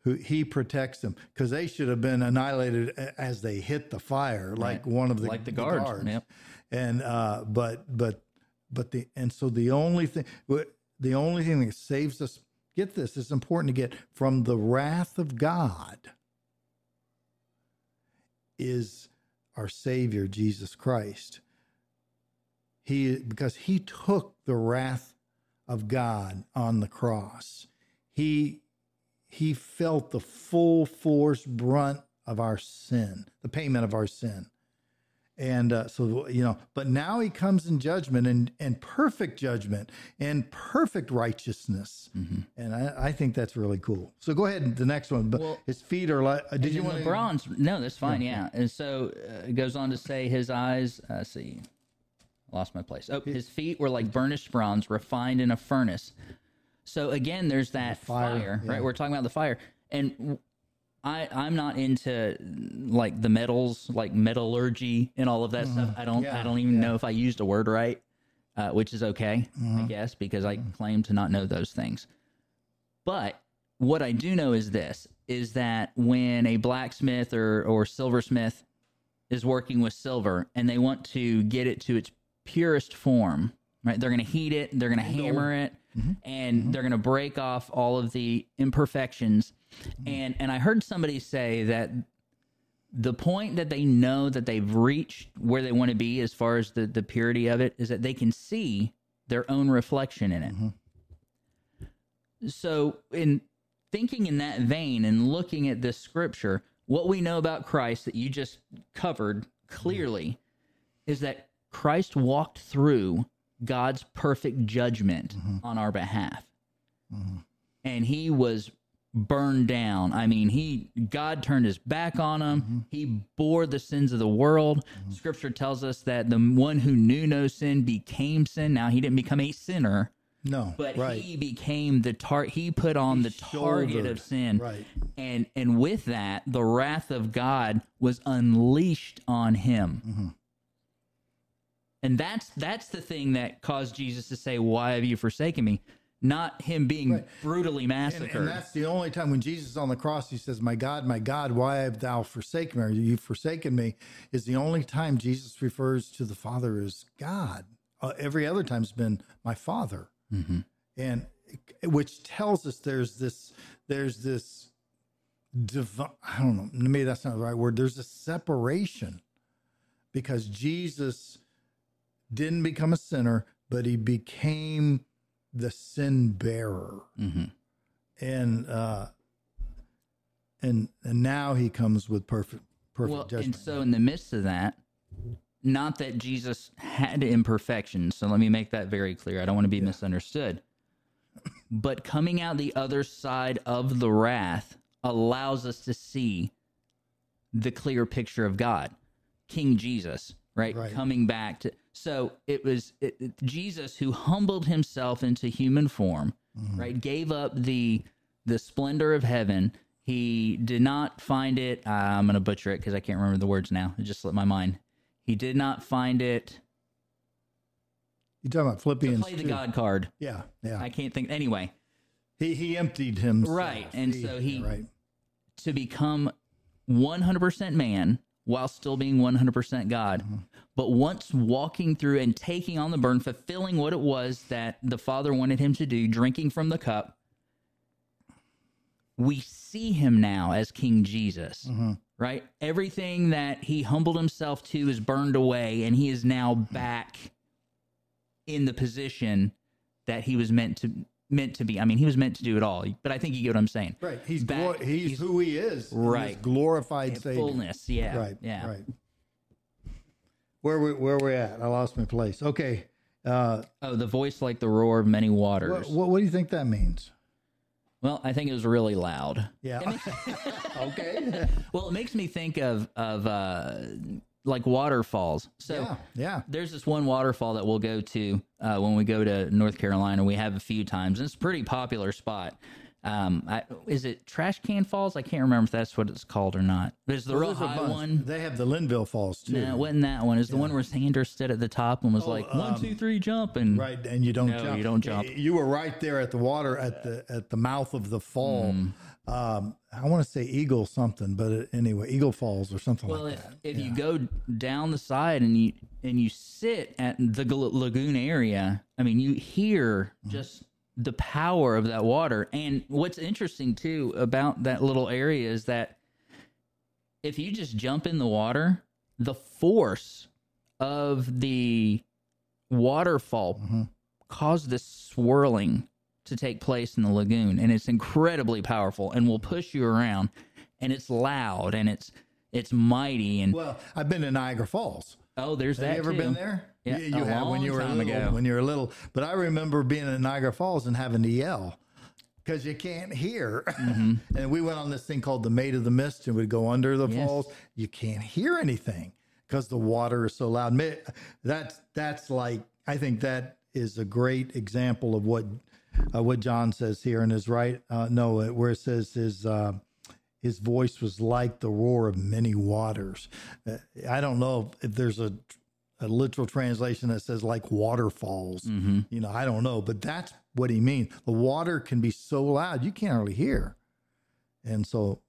[SPEAKER 3] who he protects them because they should have been annihilated as they hit the fire, like one of the
[SPEAKER 2] Like the guards, yep.
[SPEAKER 3] And uh, but but but the and so the only thing the only thing that saves us get this it's important to get from the wrath of God is our Savior Jesus Christ. He because he took the wrath of God on the cross. He he felt the full force brunt of our sin, the payment of our sin. And uh, so, you know, but now he comes in judgment and, and perfect judgment and perfect righteousness. And I, I think that's really cool. So go ahead. The next one. But
[SPEAKER 2] Well-
[SPEAKER 3] his feet are like, uh, did you want to?
[SPEAKER 2] bronze? No, that's fine. Yeah. And so uh, it goes on to say his eyes. Uh, see, lost my place. Oh, his feet were like burnished bronze, refined in a furnace. So again, there's that
[SPEAKER 3] fire,
[SPEAKER 2] fire,
[SPEAKER 3] yeah.
[SPEAKER 2] right? We're talking about the fire, and I I'm not into like the metals, like metallurgy and all of that stuff. I don't
[SPEAKER 3] Mm-hmm. Yeah,
[SPEAKER 2] I don't even know if I used a word right, uh, which is okay, I
[SPEAKER 3] Mm-hmm.
[SPEAKER 2] guess, because I claim to not know those things. But what I do know is this is that when a blacksmith or, or silversmith is working with silver and they want to get it to its purest form, right? They're going to heat it, they're going to hammer it, mm-hmm. and mm-hmm. they're going to break off all of the imperfections. Mm-hmm. And and I heard somebody say that the point that they know that they've reached where they want to be as far as the, the purity of it is that they can see their own reflection in it. So, in thinking in that vein and looking at this scripture, what we know about Christ that you just covered clearly is that Christ walked through God's perfect judgment mm-hmm. on our behalf. Mm-hmm. And he was burned down. I mean, he God turned his back on him. Mm-hmm. He bore the sins of the world. Scripture tells us that the one who knew no sin became sin. Now he didn't become a sinner,
[SPEAKER 3] No,
[SPEAKER 2] but
[SPEAKER 3] right.
[SPEAKER 2] he became the tar he put on the target
[SPEAKER 3] shouldered,
[SPEAKER 2] of sin
[SPEAKER 3] right.
[SPEAKER 2] and and with that the wrath of god was unleashed on him
[SPEAKER 3] Mm-hmm.
[SPEAKER 2] And that's that's the thing that caused jesus to say why have you forsaken me not him being brutally massacred
[SPEAKER 3] and that's the only time when Jesus is on the cross, he says, My God, my God, why have thou forsaken me? Or you've forsaken me, is the only time Jesus refers to the Father as God. Uh, every other time's been my Father. And which tells us there's this, there's this divine, I don't know, maybe that's not the right word. There's a separation because Jesus didn't become a sinner, but he became the sin bearer. And uh and and now he comes with perfect perfect
[SPEAKER 2] well and so in the midst of that not that jesus had imperfections so let me make that very clear. I don't want to be misunderstood. But coming out the other side of the wrath allows us to see the clear picture of God, King Jesus, right?
[SPEAKER 3] Right.
[SPEAKER 2] Coming back to so it was it, it- Jesus who humbled himself into human form, right? Gave up the the splendor of heaven. He did not find it. Uh, I'm going to butcher it because I can't remember the words now. It just slipped my mind. He did not find it.
[SPEAKER 3] you talking about philippians
[SPEAKER 2] Play the
[SPEAKER 3] 2.
[SPEAKER 2] God card.
[SPEAKER 3] yeah yeah
[SPEAKER 2] I can't think. Anyway,
[SPEAKER 3] he he emptied himself
[SPEAKER 2] Right, and so he-
[SPEAKER 3] right
[SPEAKER 2] to become 100% man while still being 100% God. Uh-huh. But once walking through and taking on the burden, fulfilling what it was that the Father wanted him to do, drinking from the cup, we see him now as King Jesus. Uh-huh. Right? Everything that he humbled himself to is burned away, and he is now back in the position that he was meant to meant to be. I mean, he was meant to do it all, but I think you get what I'm saying.
[SPEAKER 3] right he's
[SPEAKER 2] Back-
[SPEAKER 3] glor- he's, who he is
[SPEAKER 2] Right.
[SPEAKER 3] glorified Savior.
[SPEAKER 2] fullness. Yeah.
[SPEAKER 3] right
[SPEAKER 2] Yeah.
[SPEAKER 3] right where we where we at i lost my place okay uh
[SPEAKER 2] Oh, the voice like the roar of many waters.
[SPEAKER 3] what, what, what do you think that means
[SPEAKER 2] well, I think it was really loud.
[SPEAKER 3] yeah okay
[SPEAKER 2] Well, it makes me think of of uh, like waterfalls. So
[SPEAKER 3] yeah yeah
[SPEAKER 2] there's this one waterfall that we'll go to uh, when we go to North Carolina. We have a few times, and it's a pretty popular spot. Um, I, is it Trash Can Falls? I can't remember if that's what it's called or not. There's the real high one.
[SPEAKER 3] they have the linville falls too
[SPEAKER 2] No, it wasn't that one. It's the one where Sanders stood at the top and was like one, two, three, jump, and
[SPEAKER 3] Right, and you don't
[SPEAKER 2] No,
[SPEAKER 3] jump.
[SPEAKER 2] you don't jump.
[SPEAKER 3] You were right there at the water at the at the mouth of the fall.
[SPEAKER 2] Mm.
[SPEAKER 3] Um, I want to say Eagle something, but anyway, Eagle Falls or something
[SPEAKER 2] Well,
[SPEAKER 3] like
[SPEAKER 2] if,
[SPEAKER 3] that.
[SPEAKER 2] Well, if you go down the side and you and you sit at the lagoon area, I mean, you hear just the power of that water. And what's interesting too about that little area is that if you just jump in the water, the force of the waterfall caused this swirling to take place in the lagoon and it's incredibly powerful and will push you around and it's loud and it's it's mighty and
[SPEAKER 3] Well, I've been to Niagara Falls.
[SPEAKER 2] oh there's
[SPEAKER 3] Have
[SPEAKER 2] that
[SPEAKER 3] you ever
[SPEAKER 2] too.
[SPEAKER 3] been there?
[SPEAKER 2] Yeah,
[SPEAKER 3] you, have when you were little.
[SPEAKER 2] ago.
[SPEAKER 3] When you were little, but I remember being at Niagara Falls and having to yell because you can't hear.
[SPEAKER 2] Mm-hmm.
[SPEAKER 3] and we went on this thing called the Maid of the Mist, and we'd go under the
[SPEAKER 2] Yes.
[SPEAKER 3] falls. You can't hear anything because the water is so loud. That's that's like I think that is a great example of what uh, what John says here in his right. Uh, no, where it says his. Uh, his voice was like the roar of many waters. Uh, I don't know if, if there's a, a literal translation that says like waterfalls. You know, I don't know, but that's what he means. The water can be so loud you can't really hear, and so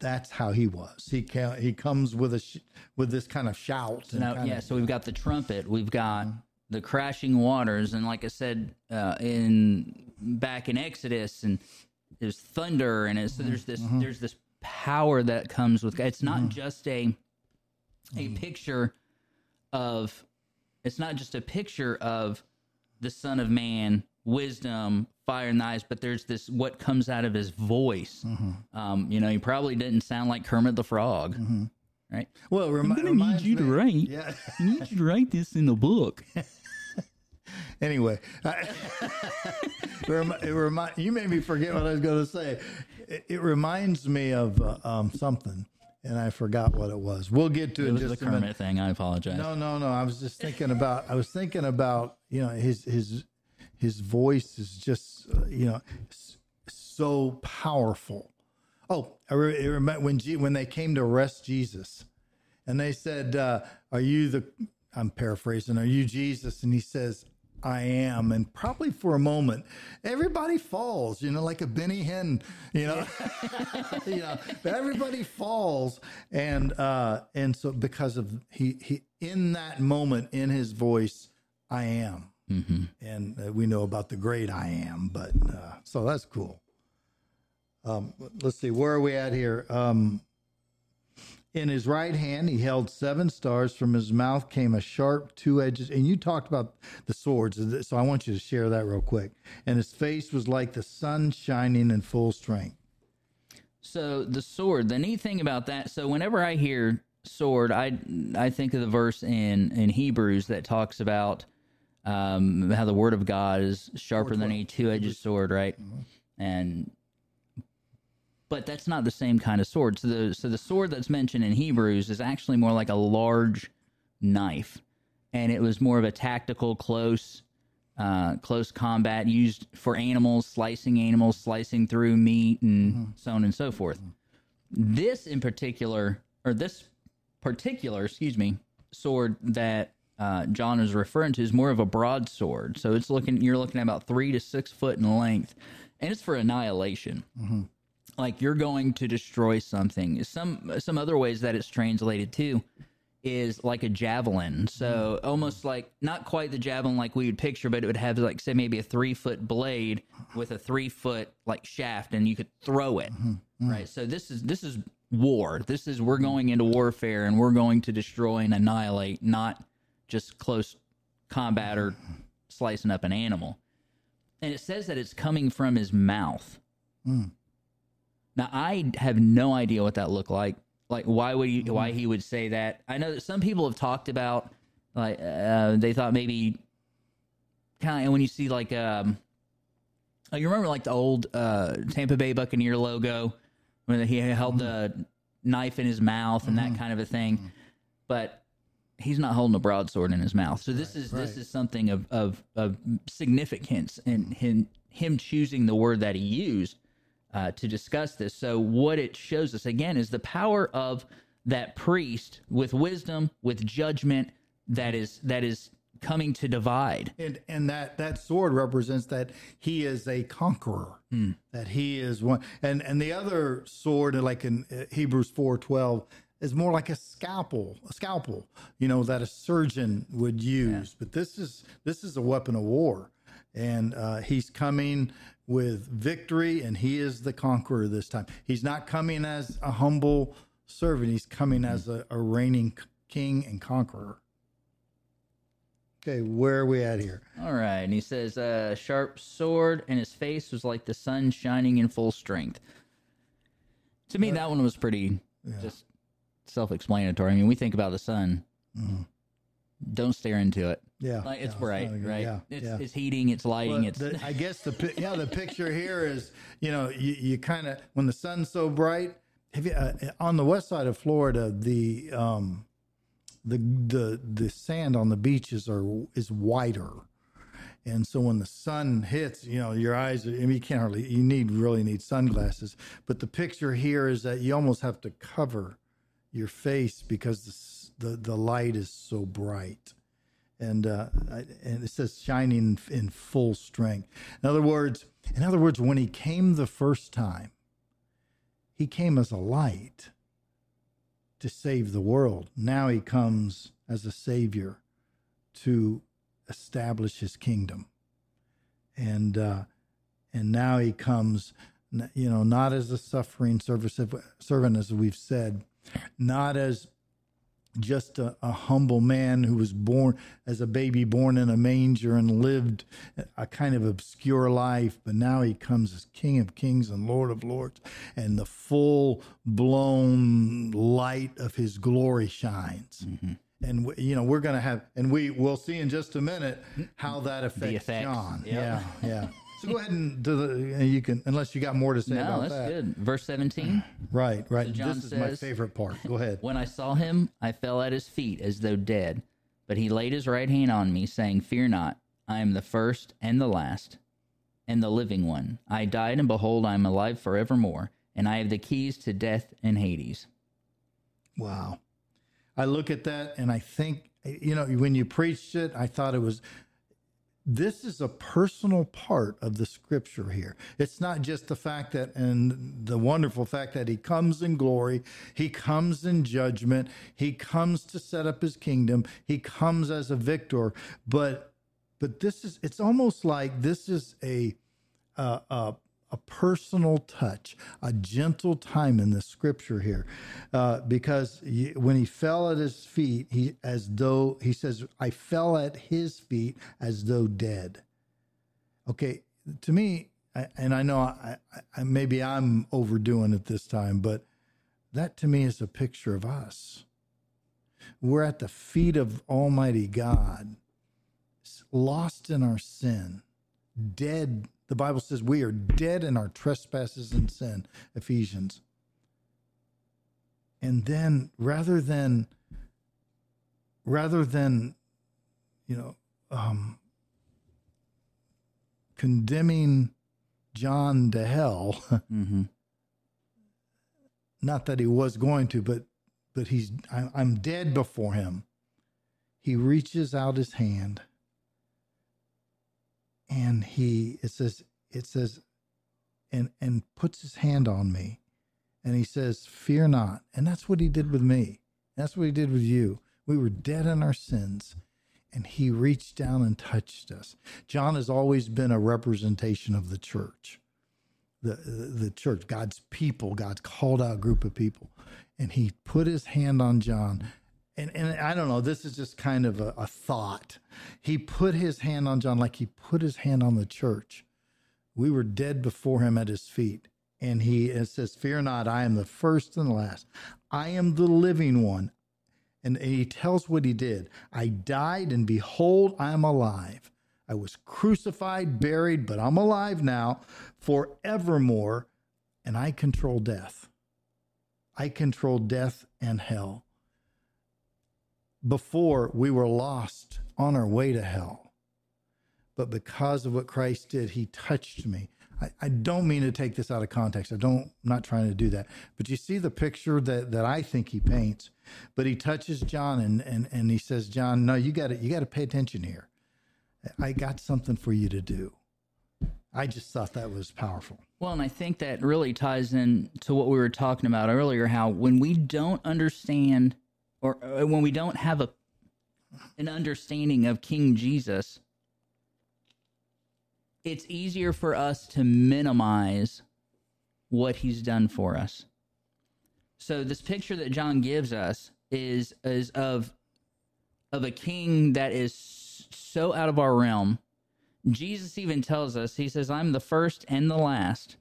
[SPEAKER 3] that's how he was. He can, he comes with a sh- with this kind of shout.
[SPEAKER 2] Now, yeah,
[SPEAKER 3] of-
[SPEAKER 2] so we've got the trumpet, we've got the crashing waters, and like I said uh, in back in Exodus, and there's thunder, and it's, so there's this there's this power that comes with. It's not just a a picture of. It's not just a picture of the Son of Man, wisdom, fire in the eyes, but there's this what comes out of his voice. Um, you know, he probably didn't sound like Kermit the Frog, right?
[SPEAKER 3] well, I'm
[SPEAKER 2] gonna need you to write.
[SPEAKER 3] Yeah.
[SPEAKER 2] I need you to write this in the book.
[SPEAKER 3] Anyway, I, it, remi- it remi- you made me forget what I was going to say. It, it reminds me of uh, um, something, and I forgot what it was. We'll get to it,
[SPEAKER 2] It was
[SPEAKER 3] just
[SPEAKER 2] the. Kermit thing. I apologize.
[SPEAKER 3] No, no, no. I was just thinking about. I was thinking about. You know, his his his voice is just. Uh, you know, so powerful. Oh, I re- it remi- when G- when they came to arrest Jesus, and they said, uh, "Are you the?" I'm paraphrasing. Are you Jesus? And he says, "I am." And probably for a moment, everybody falls. You know, like a Benny Hinn. You know, you know, everybody falls, and uh, and so because of he he in that moment in his voice, I am. And uh, we know about the great I am, but uh, so that's cool. Um, let's see, where are we at here? Um, in his right hand, he held seven stars. From his mouth came a sharp two edges. And you talked about the swords, so I want you to share that real quick. And his face was like the sun shining in full strength.
[SPEAKER 2] So the sword. The neat thing about that. So whenever I hear sword, I I think of the verse in in Hebrews that talks about um, how the word of God is sharper than a two edged sword, right? And but that's not the same kind of sword. So the so the sword that's mentioned in Hebrews is actually more like a large knife, and it was more of a tactical, close, uh, close combat used for animals, slicing animals, slicing through meat, and so on and so forth. This in particular, or this particular, excuse me, sword that uh, John is referring to is more of a broadsword. So it's looking, you're looking at about three to six foot in length, and it's for annihilation like you're going to destroy something. Some some other ways that it's translated too is like a javelin. So mm. almost like not quite the javelin like we would picture, but it would have like say maybe a three foot blade with a three foot like shaft, and you could throw it. Mm-hmm. Mm. Right. So this is this is war. This is we're going into warfare, and we're going to destroy and annihilate, not just close combat or slicing up an animal. And it says that it's coming from his mouth. Mm. Now I have no idea what that looked like. Like why would he why he would say that? I know that some people have talked about like uh, they thought maybe kind of and when you see like um oh, you remember like the old uh Tampa Bay Buccaneer logo when he held the knife in his mouth and that kind of a thing. But he's not holding a broadsword in his mouth. So this is this is something of of, of significance in him him choosing the word that he used uh, to discuss this. So what it shows us again is the power of that priest with wisdom, with judgment that is that is coming to divide.
[SPEAKER 3] And and that that sword represents that he is a conqueror. That he is one. And and the other sword, like in uh, Hebrews four twelve, is more like a scalpel, a scalpel. You know that a surgeon would use. But this is this is a weapon of war, and uh, he's coming with victory, and he is the conqueror this time. He's not coming as a humble servant. He's coming as a, a reigning king and conqueror. Okay, where are we at here?
[SPEAKER 2] All right. And he says, uh, sharp sword, and his face was like the sun shining in full strength. To me, that one was pretty just self explanatory. I mean, we think about the sun. Don't stare into it.
[SPEAKER 3] Yeah,
[SPEAKER 2] Like, it's
[SPEAKER 3] yeah,
[SPEAKER 2] bright,
[SPEAKER 3] not a good-
[SPEAKER 2] right?
[SPEAKER 3] Yeah,
[SPEAKER 2] it's,
[SPEAKER 3] yeah.
[SPEAKER 2] it's heating, it's lighting,
[SPEAKER 3] Well,
[SPEAKER 2] it's.
[SPEAKER 3] the- I guess the yeah the picture here is you know you, you kind of when the sun's so bright. Have you uh, on the west side of Florida the um the the the sand on the beaches are is whiter. And so when the sun hits, you know, your eyes, I mean, you can't hardly, you need really need sunglasses. But the picture here is that you almost have to cover your face because the, the, the light is so bright and uh, and it says shining in full strength. In other words, in other words, when he came the first time, he came as a light to save the world. Now he comes as a savior to establish his kingdom, and uh, and now he comes, you know, not as a suffering service servant, as we've said, not as just a, a humble man who was born as a baby born in a manger and lived a kind of obscure life but now he comes as king of kings and lord of lords and the full blown light of his glory shines. Mm-hmm. And we, you know we're going to have and we will see in just a minute how that affects john.
[SPEAKER 2] Yep.
[SPEAKER 3] yeah yeah so go ahead and do the and you can unless you got more to say
[SPEAKER 2] no,
[SPEAKER 3] about
[SPEAKER 2] that's
[SPEAKER 3] that
[SPEAKER 2] good. Verse 17.
[SPEAKER 3] right right
[SPEAKER 2] John
[SPEAKER 3] this is my favorite part go ahead
[SPEAKER 2] When I saw him, I fell at his feet as though dead. But he laid his right hand on me, saying, Fear not, I am the first and the last, and the living one. I died, and behold, I am alive forevermore, and I have the keys to death and Hades.
[SPEAKER 3] Wow. I look at that and I think, you know, when you preached it, I thought it was, this is a personal part of the scripture here. It's not just the fact that, and the wonderful fact that he comes in glory, he comes in judgment, he comes to set up his kingdom, he comes as a victor, but, but this is, it's almost like this is a, a, a personal touch, a gentle time in the scripture here, uh, because he, when he fell at his feet, he as though he says, "I fell at his feet as though dead." Okay, to me, I, and I know I, I, maybe I'm overdoing it this time, but that to me is a picture of us. We're at the feet of Almighty God, lost in our sin, dead. The Bible says we are dead in our trespasses and sin, Ephesians. And then rather than rather than you know um condemning John to hell,
[SPEAKER 2] Mm-hmm.
[SPEAKER 3] not that he was going to, but but he's I, I'm dead before him. He reaches out his hand, and he it says it says, and and puts his hand on me, and he says, "Fear not." And that's what he did with me. That's what he did with you. We were dead in our sins, and he reached down and touched us. John has always been a representation of the church the the church, God's people, God's called out group of people, and he put his hand on John, and and I don't know, this is just kind of a, a thought. He put his hand on John like he put his hand on the church. We were dead before him at his feet, and he it says, "Fear not, I am the first and the last. I am the living one." And he tells what he did. I died, and behold, I am alive. I was crucified, buried, but I'm alive now forevermore, and I control death. I control death and hell. Before we were lost on our way to hell. But because of what Christ did, he touched me. I, I don't mean to take this out of context. I don't, I'm not trying to do that. But you see the picture that, that I think he paints. But he touches John and, and, and he says, John, no, you got to you got to pay attention here. I got something for you to do. I just thought that was powerful.
[SPEAKER 2] Well, and I think that really ties in to what we were talking about earlier. How when we don't understand, or uh, when we don't have a an understanding of King Jesus, it's easier for us to minimize what he's done for us. So this picture that John gives us is is of of a king that is so out of our realm. Jesus even tells us, he says, I'm the first and the last.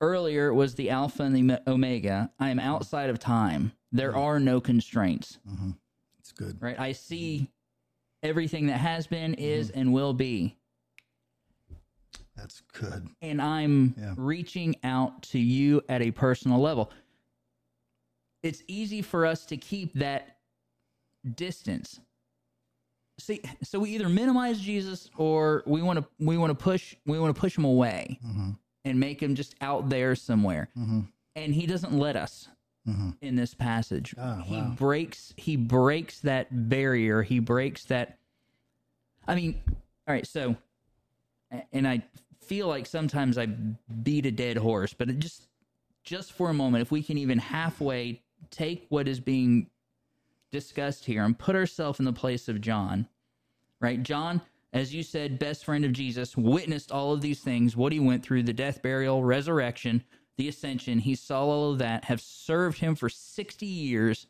[SPEAKER 2] Earlier it was the Alpha and the Omega. I am outside of time. There are no constraints. Mm-hmm.
[SPEAKER 3] It's good.
[SPEAKER 2] Right? I see mm-hmm. everything that has been, mm-hmm. is, and will be.
[SPEAKER 3] That's good.
[SPEAKER 2] and I'm
[SPEAKER 3] Yeah.
[SPEAKER 2] reaching out to you at a personal level. It's easy for us to keep that distance. See, so we either minimize Jesus or we want to we want to push we want to push him away and make him just out there somewhere. And he doesn't let us in this passage.
[SPEAKER 3] Ah,
[SPEAKER 2] he
[SPEAKER 3] wow.
[SPEAKER 2] breaks he breaks that barrier. He breaks that I mean, all right, so and I feel like sometimes I beat a dead horse, but it just just for a moment, if we can even halfway take what is being discussed here and put ourselves in the place of John, right? John, as you said, best friend of Jesus, witnessed all of these things, what he went through, the death, burial, resurrection, the ascension. He saw all of that, have served him for 60 years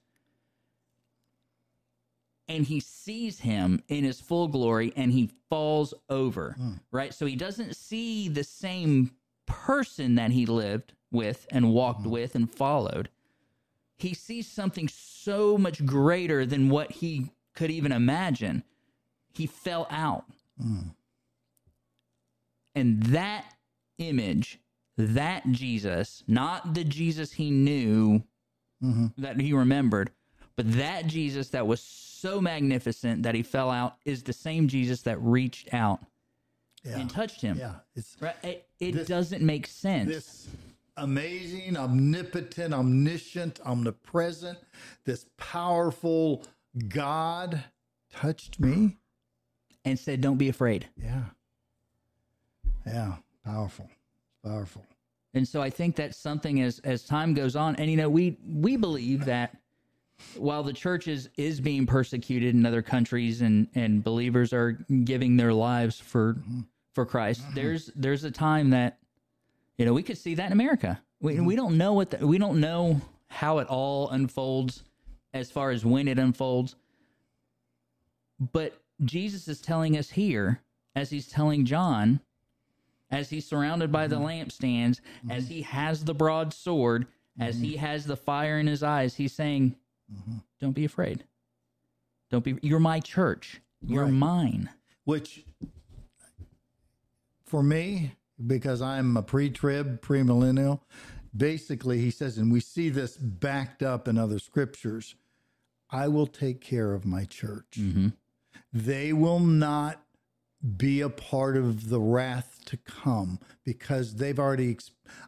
[SPEAKER 2] and he sees him in his full glory and he falls over, hmm. right? So he doesn't see the same person that he lived with and walked hmm. with and followed. He sees something so much greater than what he could even imagine. He fell out. Hmm. And that image, that Jesus, not the Jesus he knew mm-hmm. that he remembered, but that Jesus that was so magnificent that he fell out is the same Jesus that reached out
[SPEAKER 3] Yeah.
[SPEAKER 2] and touched him.
[SPEAKER 3] Yeah. It's
[SPEAKER 2] Right? It, it
[SPEAKER 3] This-
[SPEAKER 2] doesn't make sense.
[SPEAKER 3] this amazing, omnipotent, omniscient, omnipresent, this powerful God touched me.
[SPEAKER 2] and said, Don't be afraid.
[SPEAKER 3] Yeah. Yeah. Powerful. Powerful.
[SPEAKER 2] And so I think that's something as as time goes on, and you know, we we believe that while the church is, is being persecuted in other countries and and believers are giving their lives for for Christ, mm-hmm. there's there's a time that you know we could see that in America. We mm-hmm. we don't know what the, we don't know how it all unfolds as far as when it unfolds, but Jesus is telling us here, as he's telling John, as he's surrounded by the mm-hmm. lampstands, mm-hmm. as he has the broad sword, as he mm-hmm. has the fire in his eyes, he's saying, Don't be afraid. Don't be, you're my church. You're
[SPEAKER 3] Right.
[SPEAKER 2] mine.
[SPEAKER 3] Which, for me, because I'm a pre trib, premillennial, basically he says, and we see this backed up in other scriptures I will take care of my church. They will not be a part of the wrath to come because they've already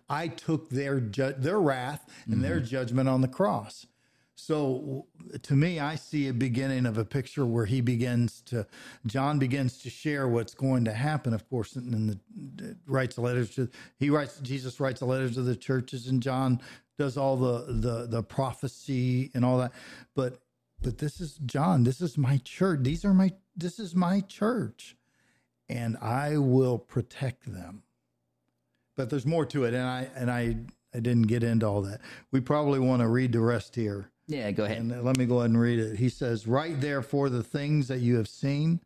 [SPEAKER 3] I took their ju- their wrath and their mm-hmm. judgment on the cross. So to me, I see a beginning of a picture where he begins to, John begins to share what's going to happen. Of course, and then the writes letters to he writes Jesus writes the letters to the churches, and John does all the the the prophecy and all that. But but this is John. This is my church. These are my this is my church, and I will protect them. But there's more to it, and I and I I didn't get into all that. We probably want to read the rest here.
[SPEAKER 2] Yeah, go ahead.
[SPEAKER 3] And let me go ahead and read it. He says, Write therefore the things that you have seen,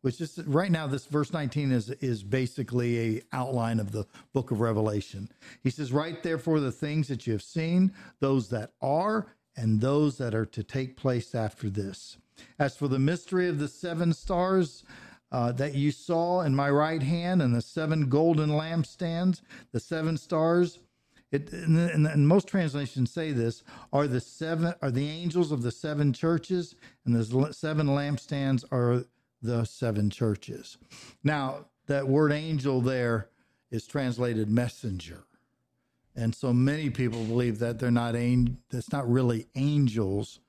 [SPEAKER 3] which is right now, this verse 19 is, is basically a outline of the book of Revelation. He says, Write therefore the things that you have seen, those that are, and those that are to take place after this. As for the mystery of the seven stars, uh, that you saw in my right hand and the seven golden lampstands, the seven stars, it, and, and, most translations say this are the seven are the angels of the seven churches, and the seven lampstands are the seven churches. Now that word angel there is translated messenger. And so many people believe that they're not an, that's not really angels,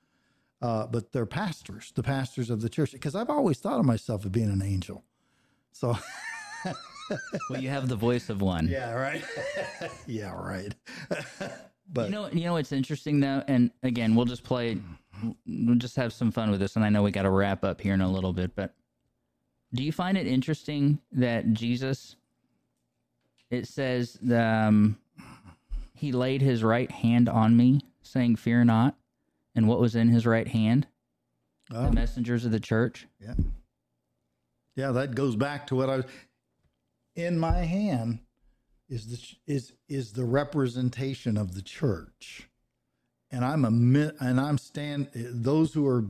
[SPEAKER 3] uh, but they're pastors, the pastors of the church. Because I've always thought of myself as being an angel. So
[SPEAKER 2] well, you have the voice of one.
[SPEAKER 3] yeah, right. yeah, right. but
[SPEAKER 2] You know, you know what's interesting though, and again, we'll just play, we'll just have some fun with this. And I know we got to wrap up here in a little bit, but do you find it interesting that Jesus? It says um, he laid his right hand on me, saying, "Fear not." And what was in his right hand?
[SPEAKER 3] Oh.
[SPEAKER 2] The messengers of the church.
[SPEAKER 3] Yeah. Yeah, that goes back to what I was in my hand is the is is the representation of the church. And I'm a and I'm stand those who are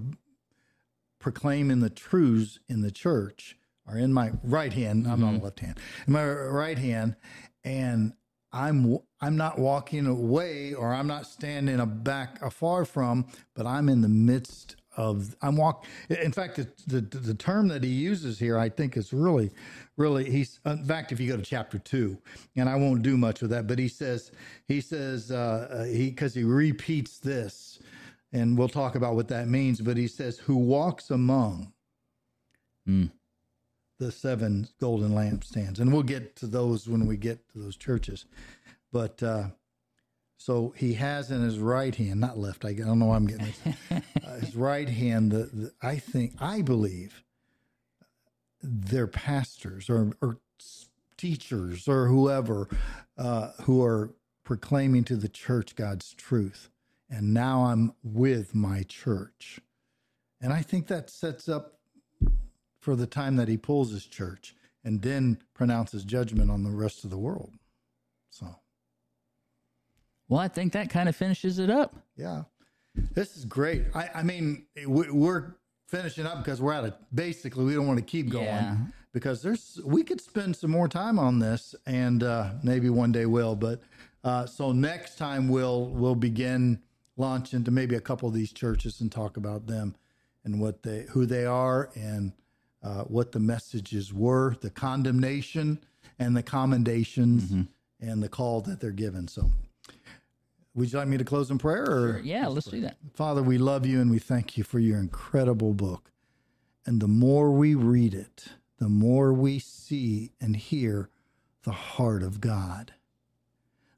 [SPEAKER 3] proclaiming the truths in the church are in my right hand. I'm on the left hand. In my right hand and I'm I'm not walking away or I'm not standing a back afar from, but I'm in the midst of I'm walk. In fact, the, the the term that he uses here, I think, is really, really. He's in fact, if you go to chapter two, and I won't do much with that, but he says he says uh, he because he repeats this, and we'll talk about what that means. But he says, "Who walks among." The seven golden lampstands. And we'll get to those when we get to those churches. But uh, so he has in his right hand, not left, I don't know why I'm getting this, uh, his right hand, the, the, I think, I believe they're pastors or, or teachers or whoever uh, who are proclaiming to the church God's truth. And now I'm with my church. And I think that sets up for the time that he pulls his church and then pronounces judgment on the rest of the world. So,
[SPEAKER 2] Well, I think that kind of finishes it up.
[SPEAKER 3] yeah, this is great. I, I mean, we- we're finishing up because we're out of basically, we don't want to keep going
[SPEAKER 2] Yeah.
[SPEAKER 3] because there's, we could spend some more time on this and uh, maybe one day will. But uh, so next time we'll, we'll begin launch into maybe a couple of these churches and talk about them and what they, who they are and uh, what the messages were, the condemnation and the commendations and the call that they're given. So, would you like me to close in prayer? Or?
[SPEAKER 2] Yeah, let's do that.
[SPEAKER 3] Father, we love you and we thank you for your incredible book. And the more we read it, the more we see and hear the heart of God.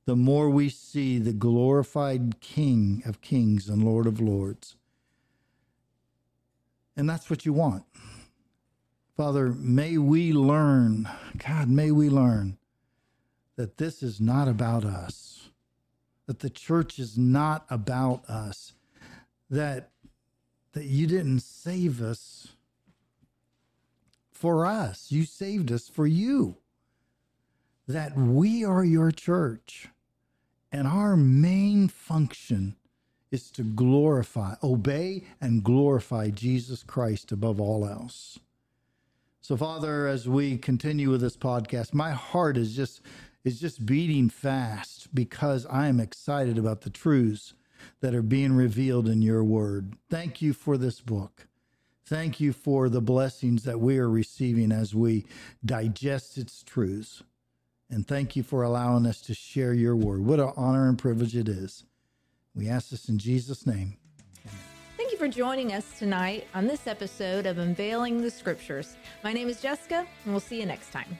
[SPEAKER 3] The more we see the glorified King of kings and Lord of lords. And that's what you want. Father, may we learn, God, may we learn that this is not about us, that the church is not about us, that, that you didn't save us for us, you saved us for you, that we are your church, and our main function is to glorify, obey, and glorify Jesus Christ above all else. So, Father, as we continue with this podcast, my heart is just is just beating fast because I am excited about the truths that are being revealed in your word. Thank you for this book. Thank you for the blessings that we are receiving as we digest its truths. And thank you for allowing us to share your word. What an honor and privilege it is. We ask this in Jesus' name.
[SPEAKER 1] You for joining us tonight on this episode of Unveiling the Scriptures. My name is Jessica, and we'll see you next time.